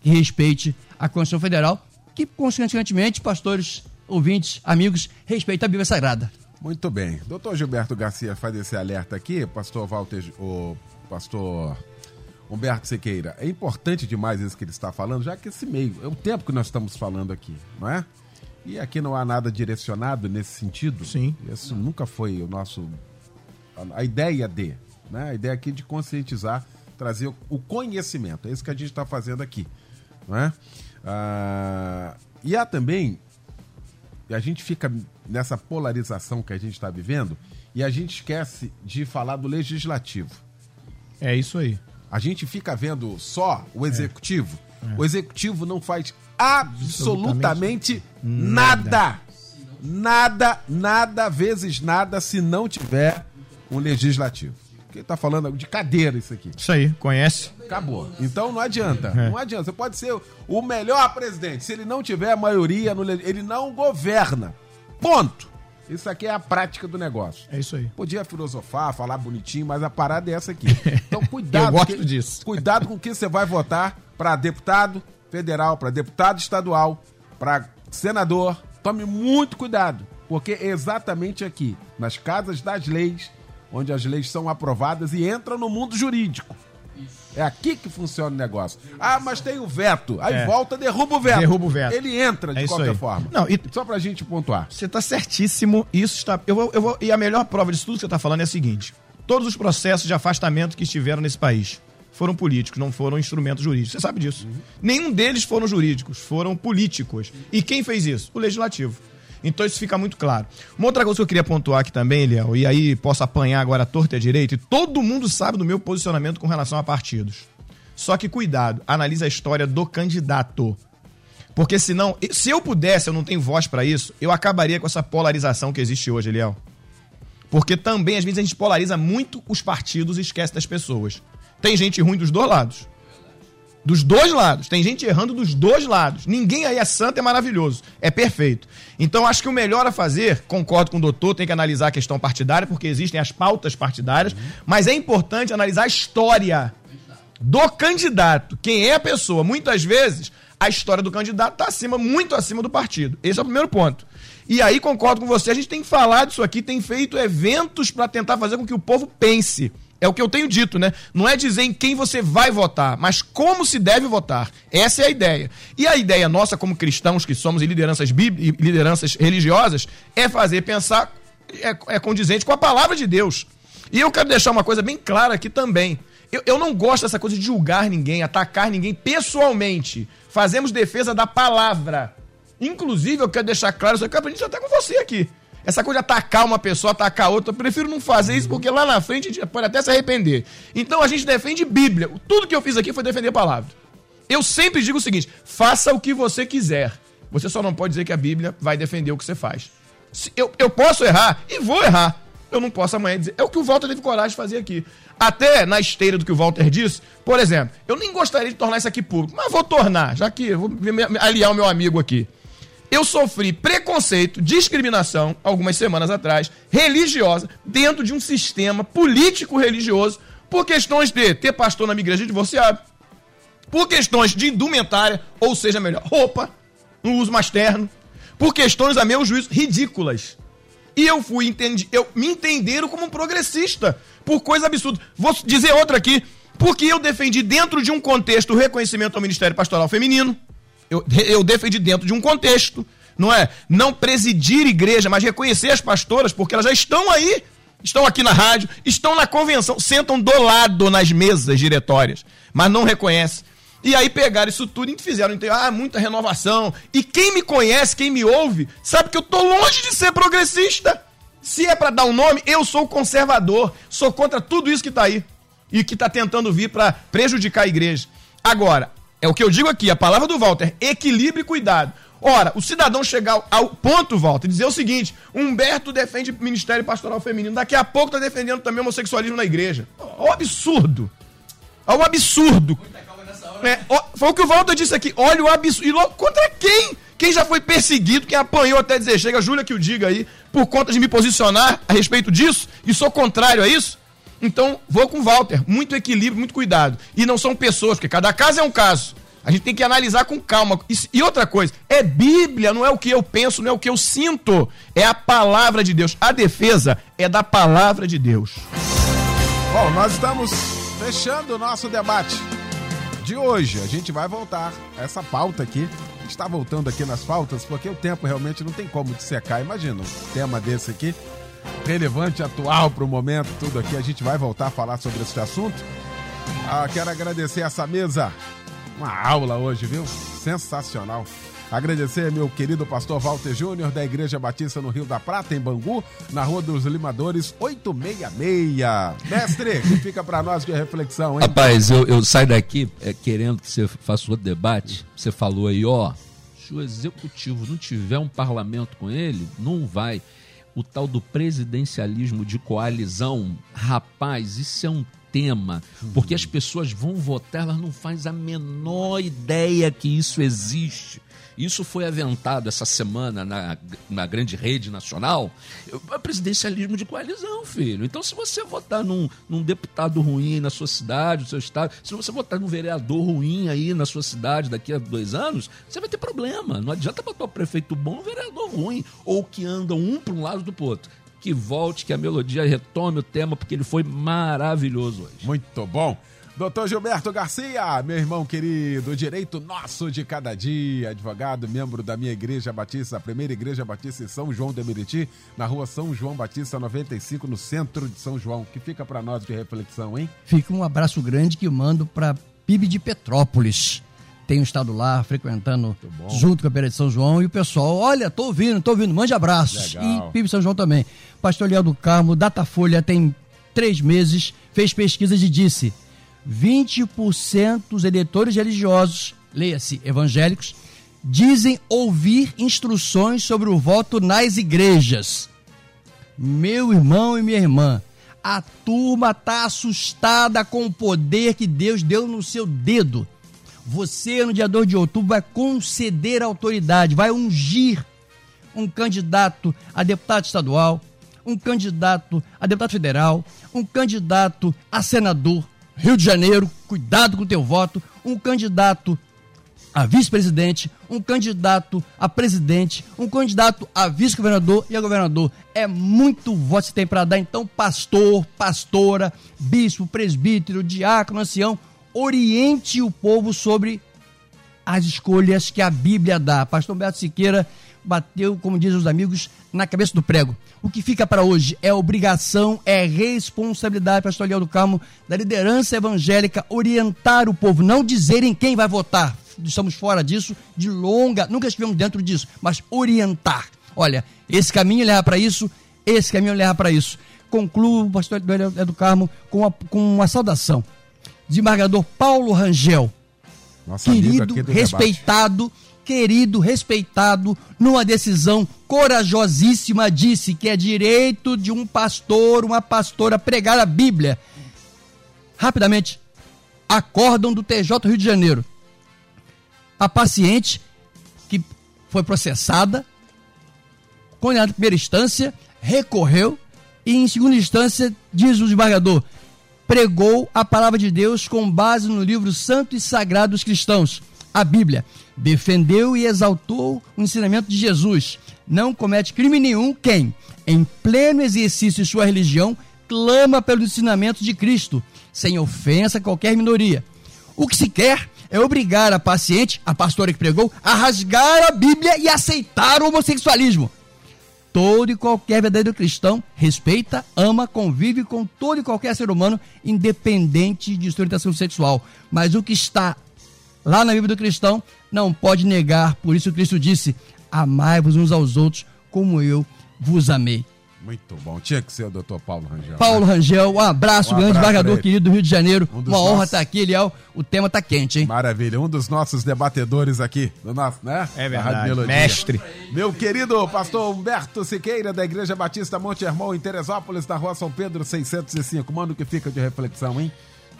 que respeite a Constituição Federal, que, consequentemente, pastores, ouvintes, amigos, respeite a Bíblia Sagrada. Muito bem. Doutor Gilberto Garcia faz esse alerta aqui, pastor Walter, o pastor Humberto Sequeira. É importante demais isso que ele está falando, já que esse meio, é o tempo que nós estamos falando aqui, não é? E aqui não há nada direcionado nesse sentido. Sim. Isso nunca foi o nosso. A, ideia de. Né? A ideia aqui de conscientizar, trazer o, conhecimento. É isso que a gente está fazendo aqui. Não é? Ah, e há também. A gente fica nessa polarização que a gente está vivendo e a gente esquece de falar do legislativo. É isso aí. A gente fica vendo só o executivo. O executivo não faz absolutamente nada. Nada, nada, vezes nada, se não tiver um legislativo. Porque tá falando de cadeira isso aqui. Isso aí, conhece? Acabou. Então não adianta. Não adianta. Você pode ser o melhor presidente. Se ele não tiver a maioria, no le- ele não governa. Ponto. Isso aqui é a prática do negócio. É isso aí. Podia filosofar, falar bonitinho, mas a parada é essa aqui. Então cuidado. Eu gosto que- disso. Cuidado com o que você vai votar para deputado federal, para deputado estadual, para senador. Tome muito cuidado, porque é exatamente aqui, nas casas das leis, onde as leis são aprovadas e entram no mundo jurídico. É aqui que funciona o negócio. Ah, mas tem o veto. Aí É. volta, derruba o veto. Derruba o veto. Ele entra de É qualquer aí. forma. Não, e- Só pra gente pontuar. Você está certíssimo. Isso está. Eu vou, eu vou- e a melhor prova disso tudo que você está falando é a seguinte: todos os processos de afastamento que estiveram nesse país foram políticos, não foram instrumentos jurídicos. Você sabe disso. Nenhum deles foram jurídicos, foram políticos. E quem fez isso? O legislativo. Então isso fica muito claro. Uma outra coisa que eu queria pontuar aqui também, Eliel, e aí posso apanhar agora a torta e a direita, e todo mundo sabe do meu posicionamento com relação a partidos. Só que cuidado, analise a história do candidato. Porque senão, se eu pudesse, eu não tenho voz pra isso, eu acabaria com essa polarização que existe hoje, Eliel. Porque também, às vezes, a gente polariza muito os partidos e esquece das pessoas. Tem gente ruim dos dois lados. Dos dois lados. Tem gente errando dos dois lados. Ninguém aí é santo, é maravilhoso. É perfeito. Então, acho que o melhor a fazer, concordo com o doutor, tem que analisar a questão partidária, porque existem as pautas partidárias, mas é importante analisar a história do candidato. Quem é a pessoa? Muitas vezes, a história do candidato está acima, muito acima do partido. Esse é o primeiro ponto. E aí concordo com você, a gente tem que falar disso aqui, tem feito eventos para tentar fazer com que o povo pense. É o que eu tenho dito, né? Não é dizer em quem você vai votar, mas como se deve votar. Essa é a ideia. E a ideia nossa, como cristãos que somos e lideranças, bí- e lideranças religiosas, é fazer pensar é, é condizente com a palavra de Deus. E eu quero deixar uma coisa bem clara aqui também. Eu, eu não gosto dessa coisa de julgar ninguém, atacar ninguém pessoalmente. Fazemos defesa da palavra. Inclusive, eu quero deixar claro, isso aqui eu aprendi até com você aqui. Essa coisa de atacar uma pessoa, atacar outra, eu prefiro não fazer isso, porque lá na frente a gente pode até se arrepender. Então a gente defende Bíblia. Tudo que eu fiz aqui foi defender a palavra. Eu sempre digo o seguinte: faça o que você quiser. Você só não pode dizer que a Bíblia vai defender o que você faz. Eu, eu posso errar e vou errar. Eu não posso amanhã dizer. É o que o Walter teve coragem de fazer aqui. Até na esteira do que o Walter disse, por exemplo, eu nem gostaria de tornar isso aqui público, mas vou tornar, já que vou aliar o meu amigo aqui. Eu sofri preconceito, discriminação, algumas semanas atrás, religiosa, dentro de um sistema político-religioso, por questões de ter pastor na minha igreja divorciado, por questões de indumentária, ou seja, melhor, roupa, um uso mais terno, por questões, a meu juízo, ridículas. E eu fui entendi, eu me entenderam como um progressista por coisa absurda. Vou dizer outra aqui, porque eu defendi dentro de um contexto o reconhecimento ao Ministério Pastoral Feminino. Eu, eu defendi dentro de um contexto, não é? Não presidir igreja, mas reconhecer as pastoras, porque elas já estão aí, estão aqui na rádio, estão na convenção, sentam do lado nas mesas diretórias, mas não reconhece. E aí pegaram isso tudo e fizeram, ah, muita renovação. E quem me conhece, quem me ouve, sabe que eu tô longe de ser progressista. Se é para dar um nome, eu sou conservador, sou contra tudo isso que tá aí e que tá tentando vir para prejudicar a igreja. Agora, é o que eu digo aqui, a palavra do Walter, equilíbrio e cuidado. Ora, o cidadão chegar ao ponto, Walter, dizer o seguinte: Humberto defende ministério pastoral feminino, daqui a pouco tá defendendo também homossexualismo na igreja. Ó, absurdo. Ó, o absurdo. É, ó, foi o que o Walter disse aqui. Olha o absurdo. E logo contra quem? Quem já foi perseguido, quem apanhou até dizer, chega, Júlia que o diga aí, por conta de me posicionar a respeito disso, e sou contrário a isso. Então, vou com o Walter. Muito equilíbrio, muito cuidado. E não são pessoas, porque cada caso é um caso. A gente tem que analisar com calma. E outra coisa, é Bíblia, não é o que eu penso, não é o que eu sinto. É a palavra de Deus. A defesa é da palavra de Deus. Bom, nós estamos fechando o nosso debate de hoje. A gente vai voltar a essa pauta aqui. Está voltando aqui nas pautas, porque o tempo realmente não tem como de secar. Imagina um tema desse aqui, relevante, atual para o momento, tudo aqui. A gente vai voltar a falar sobre esse assunto. Ah, quero agradecer essa mesa uma aula hoje, viu? Sensacional. Agradecer meu querido pastor Walter Júnior, da Igreja Batista no Rio da Prata, em Bangu, na Rua dos Limadores, 866. Mestre, que fica para nós de reflexão, hein? Rapaz, eu, eu saio daqui é, querendo que você faça outro debate. Você falou aí, ó, se o executivo não tiver um parlamento com ele, não vai. O tal do presidencialismo de coalizão, rapaz, isso é um tema, porque as pessoas vão votar, elas não fazem a menor ideia que isso existe. Isso foi aventado essa semana na, na grande rede nacional. É presidencialismo de coalizão, filho. Então, se você votar num, num deputado ruim na sua cidade, no seu estado, se você votar num vereador ruim aí na sua cidade daqui a dois anos, você vai ter problema. Não adianta botar o prefeito bom um vereador ruim, ou que andam um para um lado do outro que volte, que a melodia retome o tema, porque ele foi maravilhoso hoje. Muito bom. Doutor Gilberto Garcia, meu irmão querido, direito nosso de cada dia, advogado, membro da minha Igreja Batista, a primeira Igreja Batista em São João de Meriti, na rua São João Batista 95, no centro de São João. que fica para nós de reflexão, hein? Fica um abraço grande que mando para PIB de Petrópolis tenho estado lá frequentando junto com a Pereira de São João e o pessoal, olha, tô ouvindo, tô ouvindo, mande abraços. Legal. E Pibe São João também. Pastor Leal do Carmo, Datafolha tem três meses, fez pesquisas e disse 20% dos eleitores religiosos, leia-se evangélicos, dizem ouvir instruções sobre o voto nas igrejas. Meu irmão e minha irmã, a turma tá assustada com o poder que Deus deu no seu dedo você, no dia 2 de outubro, vai conceder autoridade, vai ungir um candidato a deputado estadual, um candidato a deputado federal, um candidato a senador, Rio de Janeiro, cuidado com o teu voto, um candidato a vice-presidente, um candidato a presidente, um candidato a vice-governador e a governador. É muito voto que você tem para dar. Então, pastor, pastora, bispo, presbítero, diácono, ancião, oriente o povo sobre as escolhas que a Bíblia dá. Pastor Beto Siqueira bateu, como dizem os amigos, na cabeça do prego. O que fica para hoje é obrigação, é responsabilidade, pastor Leal do Carmo, da liderança evangélica orientar o povo, não dizerem quem vai votar. Estamos fora disso, de longa, nunca estivemos dentro disso, mas orientar. Olha, esse caminho leva para isso, esse caminho leva para isso. Concluo, pastor Leal do Carmo, com uma, com uma saudação desembargador Paulo Rangel. Nosso querido, respeitado, debate. Querido, respeitado, numa decisão corajosíssima, disse que é direito de um pastor, uma pastora pregar a Bíblia. Rapidamente, acordam do TJ Rio de Janeiro. A paciente que foi processada, condenada em primeira instância, recorreu e em segunda instância, diz o desembargador, pregou a palavra de Deus com base no livro santo e sagrado dos cristãos, a Bíblia. Defendeu e exaltou o ensinamento de Jesus. Não comete crime nenhum quem, em pleno exercício de sua religião, clama pelo ensinamento de Cristo, sem ofensa a qualquer minoria. O que se quer é obrigar a paciente, a pastora que pregou, a rasgar a Bíblia e aceitar o homossexualismo todo e qualquer verdadeiro cristão respeita, ama, convive com todo e qualquer ser humano, independente de sua orientação sexual. Mas o que está lá na Bíblia do cristão, não pode negar. Por isso Cristo disse: Amai-vos uns aos outros como eu vos amei. Muito bom. Tinha que ser o doutor Paulo Rangel. Paulo né? Rangel, um abraço, Um grande embargador querido do Rio de Janeiro. Um Uma honra estar aqui, Eliel. O tema tá quente, hein? Maravilha. Um dos nossos debatedores aqui, do nosso, né? É verdade. Mestre. Meu querido pastor Humberto Siqueira, da Igreja Batista Monte Hermão, em Teresópolis, na rua São Pedro 605. Mano, que fica de reflexão, hein?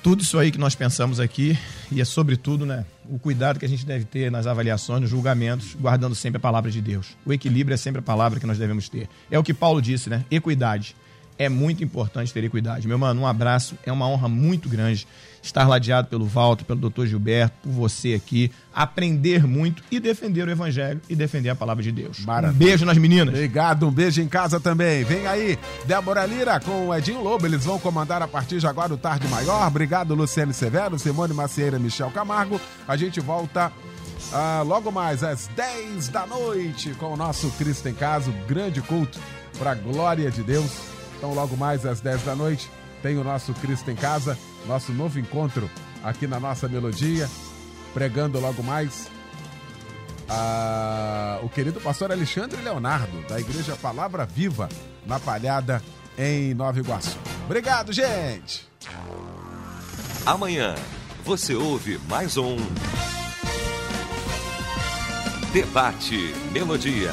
Tudo isso aí que nós pensamos aqui, e é sobretudo, né, o cuidado que a gente deve ter nas avaliações, nos julgamentos, guardando sempre a palavra de Deus. O equilíbrio é sempre a palavra que nós devemos ter. É o que Paulo disse, né? Equidade. É muito importante ter equidade. Meu mano, um abraço. É uma honra muito grande estar ladeado pelo Walter, pelo Dr. Gilberto, por você aqui, aprender muito e defender o evangelho e defender a palavra de Deus. Maravilha. Um beijo nas meninas. Obrigado, um beijo em casa também. Vem aí, Débora Lira com o Edinho Lobo. Eles vão comandar a partir de agora o Tarde Maior. Obrigado, Luciane Severo, Simone Macieira, Michel Camargo. A gente volta ah, logo mais às 10 da noite com o nosso Cristo em Casa, grande culto para a glória de Deus. Então, logo mais às 10 da noite, tem o nosso Cristo em Casa, nosso novo encontro aqui na nossa melodia, pregando logo mais a- o querido pastor Alexandre Leonardo, da Igreja Palavra Viva, na Palhada, em Nova Iguaçu. Obrigado, gente! Amanhã você ouve mais um Debate Melodia.